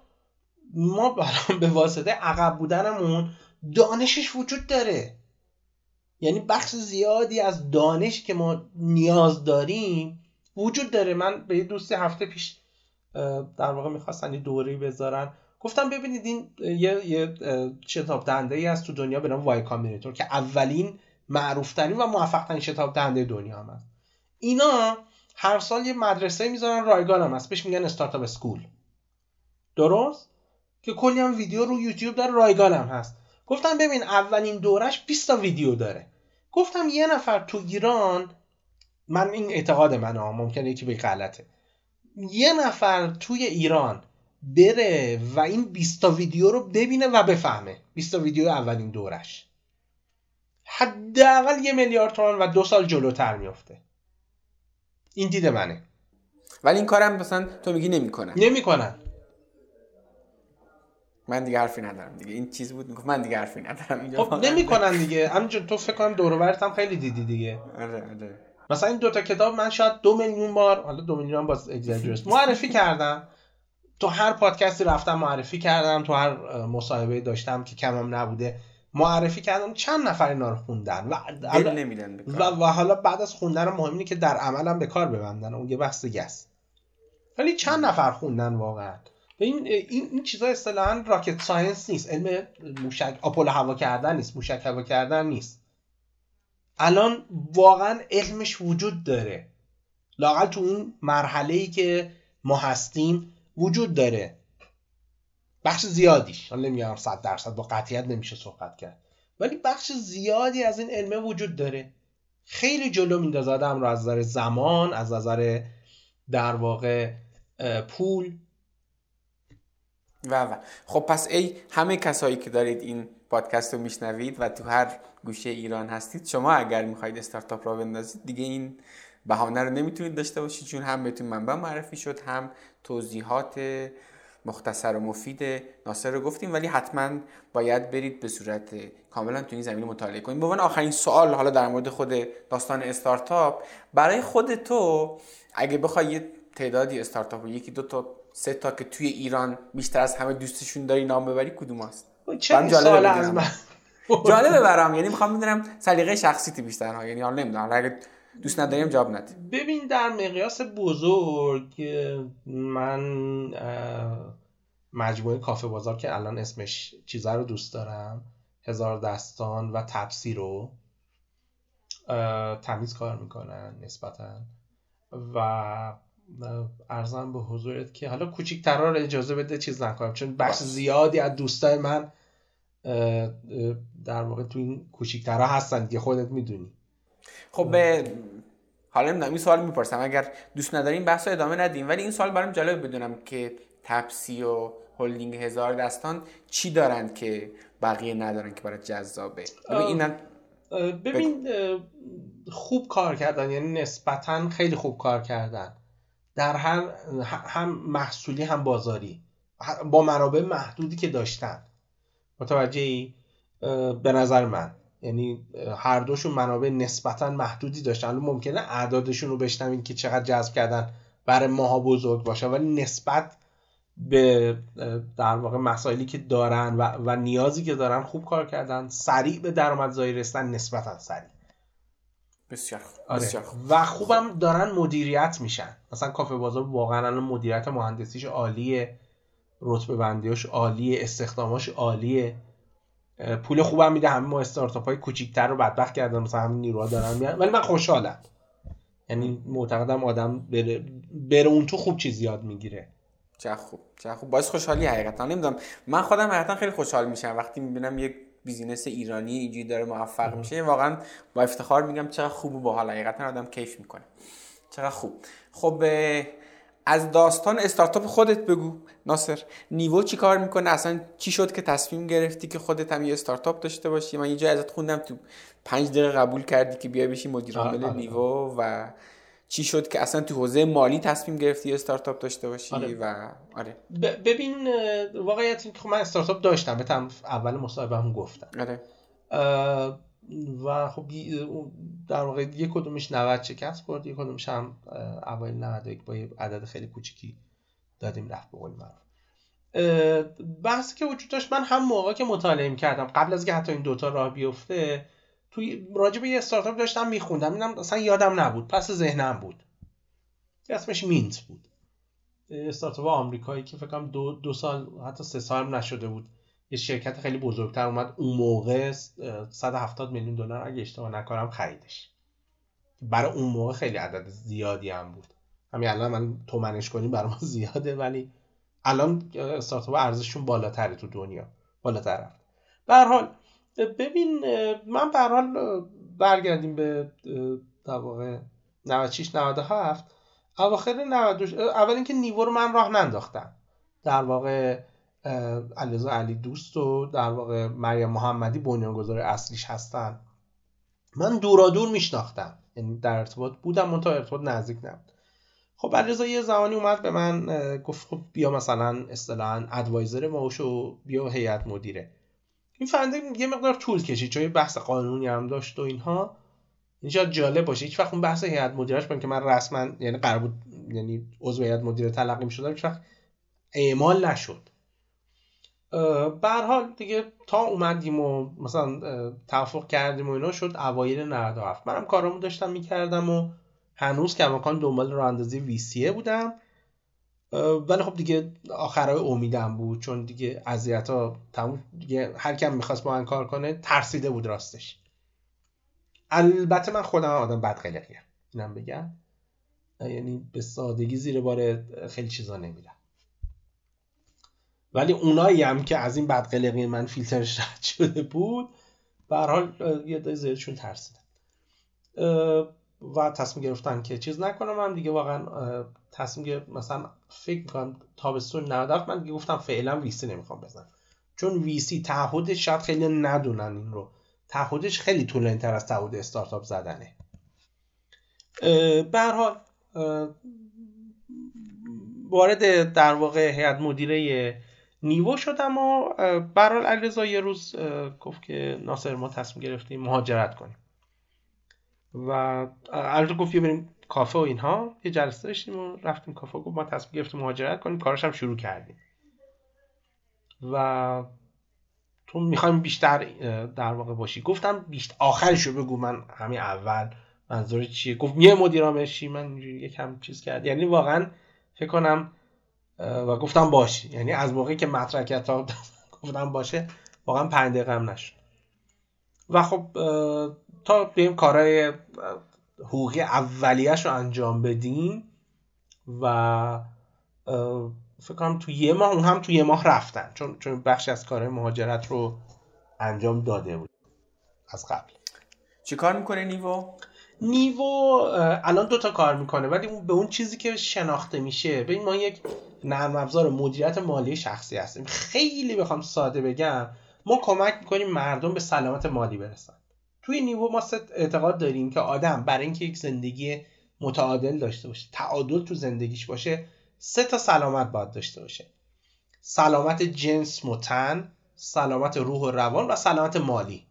ما به واسطه عقب بودنمون دانشش وجود داره. یعنی بخش زیادی از دانش که ما نیاز داریم وجود داره. من به یه دوستی هفته پیش در واقع می‌خواستن یه دوری بذارن. گفتم ببینید این یه, یه شتاب دهنده ای از تو دنیا به نام Y Combinator که اولین معروفترین و موفقترین شتاب دهنده دنیا هم هست. اینا هر سال یه مدرسه می‌ذارن رایگان هم هست. بهش میگن Startup School. درست؟ که کلی هم ویدیو رو یوتیوب داره رایگان هم هست. گفتم ببین اولین دورش 20 تا ویدیو داره. گفتم یه نفر تو ایران من این اعتقاد منه ممکنه یکی به غلطه. یه نفر توی ایران بره و این 20 تا ویدیو رو ببینه و بفهمه. 20 تا ویدیو اولین دورش. حداقل یه میلیارد تومان و دو سال جلوتر میفته این دیده منه. ولی این کارم مثلا تو میگی نمی‌کنن. نمی‌کنن. من دیگه حرفی ندارم دیگه. این چیز بود می‌گفت من دیگه حرفی ندارم. اینجا خب نمی‌کنن دیگه. همینجور تو فکر کنم دور هم خیلی دیدی دیگه. آره آره. مثلا این دوتا کتاب من شاید دو میلیون بار حالا دو میلیون با exaggerate معرفی کردم. تو هر پادکستی رفتم معرفی کردم تو هر مصاحبه داشتم که کمم نبوده معرفی کردم چند نفر اینا رو خوندن و نمیدن و, و حالا بعد از خوندن مهم اینه که در عملم به کار ببندن اون یه بحث است. ولی چند نفر خوندن واقعا؟ این این این چیزا اصطلاحا rocket science نیست علم موشک آپولو هوا کردن نیست موشک هوا کردن نیست. الان واقعا علمش وجود داره. لاقل تو اون مرحله ای که ما هستیم وجود داره. بخش زیادیش. حالا نمیگم 100 درصد با قطعیت نمیشه صحبت کرد. ولی بخش زیادی از این علمه وجود داره. خیلی جلو میندازه. آدم رو از نظر زمان از نظر در واقع پول. و و. خب پس ای همه کسایی که دارید این پادکست رو میشنوید و تو هر گوشه ایران هستید شما اگر می‌خواید استارتاپ را بندازید دیگه این بهانه رو نمی‌تونید داشته باشید چون هم بهتون منبع معرفی شد هم توضیحات مختصر و مفید ناصر رو گفتیم. ولی حتما باید برید به صورت کاملا تو این زمینه مطالعه کنید. به آخرین سوال حالا در مورد خود داستان استارتاپ برای خود تو اگه بخوای یه تعدادی استارتاپ یکی دو تا سه تا که توی ایران بیشتر از همه دوستشون داری نام ببری کدوم هست؟ چه سال از من. جالبه برام. یعنی می‌خوام بدونم سلیقه شخصیتی بیشتر ها. یعنی حالا نمی‌دونم. اگه دوست نداریم جواب ندی ببین در مقیاس بزرگ من مجموعه کافه بازار که الان اسمش چیزا رو دوست دارم هزار دستان و تپسی رو تمیز کار می‌کنن نسبتا. و ارزم به حضورت که حالا کوچیکترها رو اجازه بده چیز نکنم چون بخش زیادی از دوستای من در واقع تو این کوچیکترها هستن که خودت می‌دونی. خب به حالا نمی‌دونم این سوال می‌پرسم. اگر دوست نداریم بحث ادامه ندیم. ولی این سوال برام جالب بدونم که تپسی و هلدینگ هزار دستان چی دارند که بقیه ندارن که برای جذابه؟ ببین ببین خوب کار کردن یعنی نسبتا خیلی خوب کار کردن. در هر هم محصولی هم بازاری. با منابع محدودی که داشتن. متوجه به نظر من. یعنی هر دوشون منابع نسبتا محدودی داشتن. ممکنه اعدادشون رو بشنوین که چقدر جذب کردن برای ماها بزرگ باشه ولی نسبت به در واقع مسائلی که دارن و, و نیازی که دارن خوب کار کردن سریع به درآمدزایی رسیدن نسبتا سریع. بسیار آره. و خوبم دارن مدیریت میشن. مثلا کافه بازار واقعا الان مدیریت مهندسیش عالیه رتبه بندیاش عالیه استخداماش عالیه. پول خوبم میده همه ما استارتاپ های کوچیکتر رو بدبخت کردن مثلا همین نیروها دارن میان. ولی من خوشحالم. یعنی معتقدم آدم بره, بره اون تو خوب چیز یاد می‌گیره. چه خوب چه خوب. باعث خوشحالی حقیقتا. نمی‌دونم. من خودم حقیقتا خیلی خوشحال میشم. وقتی می‌بینم یک بیزینس ایرانی اینجوری داره موفق میشه واقعا با افتخار میگم چقدر خوب و باحال. حقیقتا آدم کیف می‌کنه. چقدر خوب. خب از داستان استارتاپ خودت بگو. ناصر نیوو چی کار می‌کنه؟ اصلا چی شد که تصمیم گرفتی که خودت هم یه استارتاپ داشته باشی؟ من یه جای ازت خوندم تو پنج دقیقه قبول کردی که بیا بشی مدیر عامل نیوو و چی شد که اصلا تو حوزه مالی تصمیم گرفتی استارتاپ داشته باشی آره. و آره. ببین واقعیت که خب من استارتاپ داشتم بهتم اول مصاحبه هم گفتم. آره. و خب در واقع یک کدومش 90 شکست خورد یک کدومش هم اوایل 91 با یه عدد خیلی کوچیکی دادیم رفت به قول بحثی که وجود داشت من هم موقع که مطالعه کردم قبل از که حتی این دوتا راه بیفته توی راجع به یه استارتاپ داشتم میخوندم. اینم اصلا یادم نبود. پس ذهنم بود. اسمش مینت بود. استارتاپ آمریکایی که فکر دو, دو سال حتی سه سال نشده بود. یه شرکت خیلی بزرگتر اومد اون موقع 170 میلیون دلار اگه اشتباه نکنم خریدش. برای اون موقع خیلی عدد زیادی هم بود. همین الان من تومنش کنیم برای ما زیاده ولی الان استارتاپ ارزششون بالاتره تو دنیا. بالاتر رفت. به حال ببین من به حال برگردیم به در واقع 96 97 اواخر 92 اول اینکه نیو رو من راه ننداختم. در واقع علیرضا علی دوست و در واقع مریم محمدی بنیانگذار اصلیش هستن. من دورا دور میشناختم. یعنی در ارتباط بودم من تا ارتباط نزدیک نبود. خب علیرضا یه زمانی اومد به من گفت خب بیا مثلا اصطلاحا ادوایزر ماوشو بیا هیئت مدیره. این فنده یه مقدار طول کشید چون یه بحث قانونی هم داشت و اینها. اینجا جالب باشه هیچ وقت اون بحث هیئت مدیرش که من رسما یعنی قرار بود یعنی عضو هیئت مدیره تلقی می‌شدم هیچ وقت اعمال نشد. به حال دیگه تا اومدیم و مثلا توافق کردیم و اینا شد اوایل 97 منم کارامو داشتم می‌کردم و هنوز کماکان دنبال راه اندازی ویسیه بودم. ولی خب دیگه آخرای امیدم بود چون دیگه اذیت ها تموم دیگه هر کم می‌خواست با من کار کنه ترسیده بود راستش. البته من خودم آدم بد قلقیه اینم بگم. یعنی به سادگی زیر بار خیلی چیزا نمیرم. ولی اونایی هم که از این بدقلقی من فیلترش رد شده بود به حال یه دای زیادشون ترسیدن. و تصمیم گرفتن که چیز نکنم من دیگه واقعا تصمیم گرفت مثلا فکر می‌کنم تابستون 97 من دیگه گفتم فعلا ویسی نمی‌خوام بزنم. چون ویسی تعهدش شاید خیلی ندونن این رو. تعهدش خیلی طولانی تر از تعهد استارتاپ زدنه. به حال وارد در واقع هیئت مدیره نیو شدم و برال علیرضا یه روز گفت که ناصر ما تصمیم گرفتیم مهاجرت کنیم. و علیرضا گفت بریم کافه و اینها. یه جلسه داشتیم و رفتیم کافه. گفت ما تصمیم گرفتیم مهاجرت کنیم. کارش هم شروع کردیم. و تو می‌خوایم بیشتر در واقع باشی. گفتم بیشتر آخرشو بگو. من همین اول منظور چیه؟ گفت یه مدیرامشی من یکم چیز کرد. یعنی واقعا فکر کنم و گفتم باشه یعنی از موقعی که مطرح تا گفتم باشه واقعا پنج دقیقه هم نشد. و خب تا بریم کارهای حقوقی اولیش رو انجام بدیم و فکر کنم تو یه ماه اون هم تو یه ماه رفتن. چون چون بخشی از کارهای مهاجرت رو انجام داده بود از قبل. چی کار می‌کنه نیوو؟ نیوو الان دوتا کار می‌کنه ولی اون به اون چیزی که شناخته میشه ببین ما یک نرم افزار مدیریت مالی شخصی هستیم. خیلی بخوام ساده بگم ما کمک می‌کنیم مردم به سلامت مالی برسن. توی نیوو ما اعتقاد داریم که آدم برای اینکه یک زندگی متعادل داشته باشه تعادل تو زندگیش باشه سه تا سلامت باید داشته باشه. سلامت جنس متن سلامت روح و روان و سلامت مالی.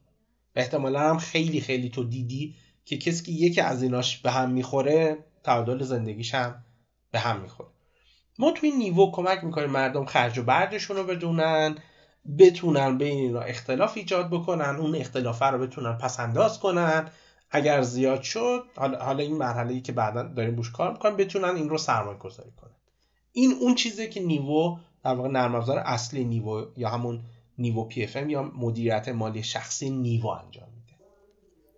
احتمالا هم خیلی خیلی تو دیدی که کسی که یکی از ایناش به هم می‌خوره تعادل زندگیش هم به هم می‌خوره. ما توی نیوو کمک می‌کنیم مردم خرج و بردشون رو بدونن بتونن بین اینا اختلاف ایجاد بکنن اون اختلافه رو بتونن پسنداز کنن. اگر زیاد شد حالا این مرحله ای که بعدا داریم روش کار می‌کنیم بتونن این رو سرمایه گذاری کنن. این اون چیزی که نیوو در واقع نرم افزار اصلی نیوو یا همون نیوو PFM یا مدیریت مالی شخصی نیوو انجام میده.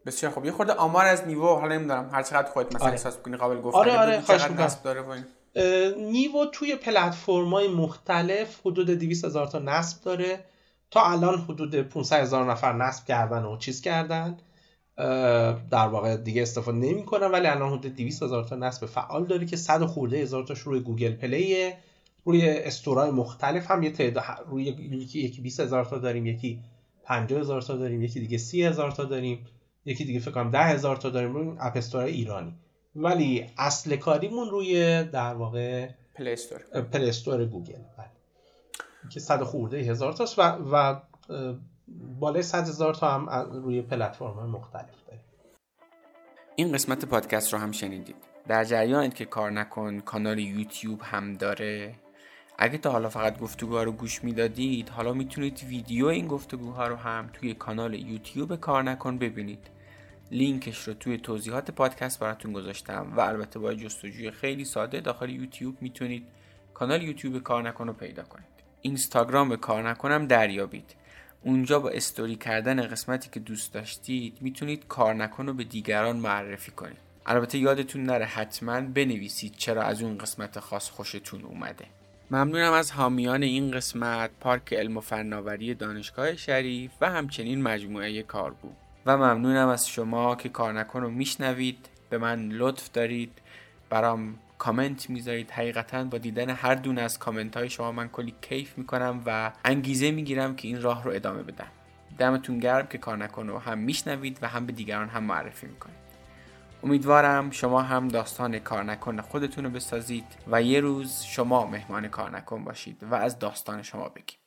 بسیار خوب. یه خورده آمار از نیوو حالا نمی‌دونم هر چقدر خودت مثلا آره. احساس کنی قابل گفتن آره آره چقدر داره نیوو توی پلتفرم‌های مختلف حدود 200 هزار تا نصب داره. تا الان حدود 500 هزار نفر نصب کردن و چیز کردن. در واقع دیگه استفاده نمی‌کنن ولی الان حدود 200 هزار تا نصب فعال داره که 100 خورده هزار تاش روی گوگل پلیه. روی استورای مختلف هم یه تعداد روی یکی یکی 20 هزار تا داریم یکی 50 هزار تا داریم یکی دیگه 30 هزار تا داریم. یکی دیگه فکر کنم 10 هزار تا داریم روی اپ استورای ایرانی. ولی اصل کاریمون روی در واقع Play Store استور گوگل. بله. که 100 خورده هزار تاست و, و بالای 100 هزار تا هم روی پلتفرم مختلف داریم. این قسمت پادکست رو هم شنیدید. در جریان که کار نکن کانال یوتیوب هم داره. اگه تا حالا فقط گفتگوها رو گوش می‌دادید حالا می‌تونید ویدیو این گفتگوها رو هم توی کانال یوتیوب کار نکن ببینید. لینکش رو توی توضیحات پادکست براتون گذاشتم و البته با جستجوی خیلی ساده داخل یوتیوب می‌تونید کانال یوتیوب کار نکن رو پیدا کنید. اینستاگرام کار نکنم دریابید. اونجا با استوری کردن قسمتی که دوست داشتید می‌تونید کار نکن رو به دیگران معرفی کنید. البته یادتون نره حتما بنویسید چرا از اون قسمت خاص خوشتون اومده. ممنونم از حامیان این قسمت پارک علم و فناوری دانشگاه شریف و همچنین مجموعه کارگو. و ممنونم از شما که کار نکن رو میشنوید. به من لطف دارید. برام کامنت می‌ذارید. حقیقتا با دیدن هر دونه از کامنت های شما من کلی کیف می‌کنم و انگیزه می‌گیرم که این راه رو ادامه بدم. دمتون گرم که کار نکن رو هم میشنوید و هم به دیگران هم معرفی می‌کنید. امیدوارم شما هم داستان کار نکن خودتون رو بسازید و یه روز شما مهمان کار نکن باشید و از داستان شما بگیم.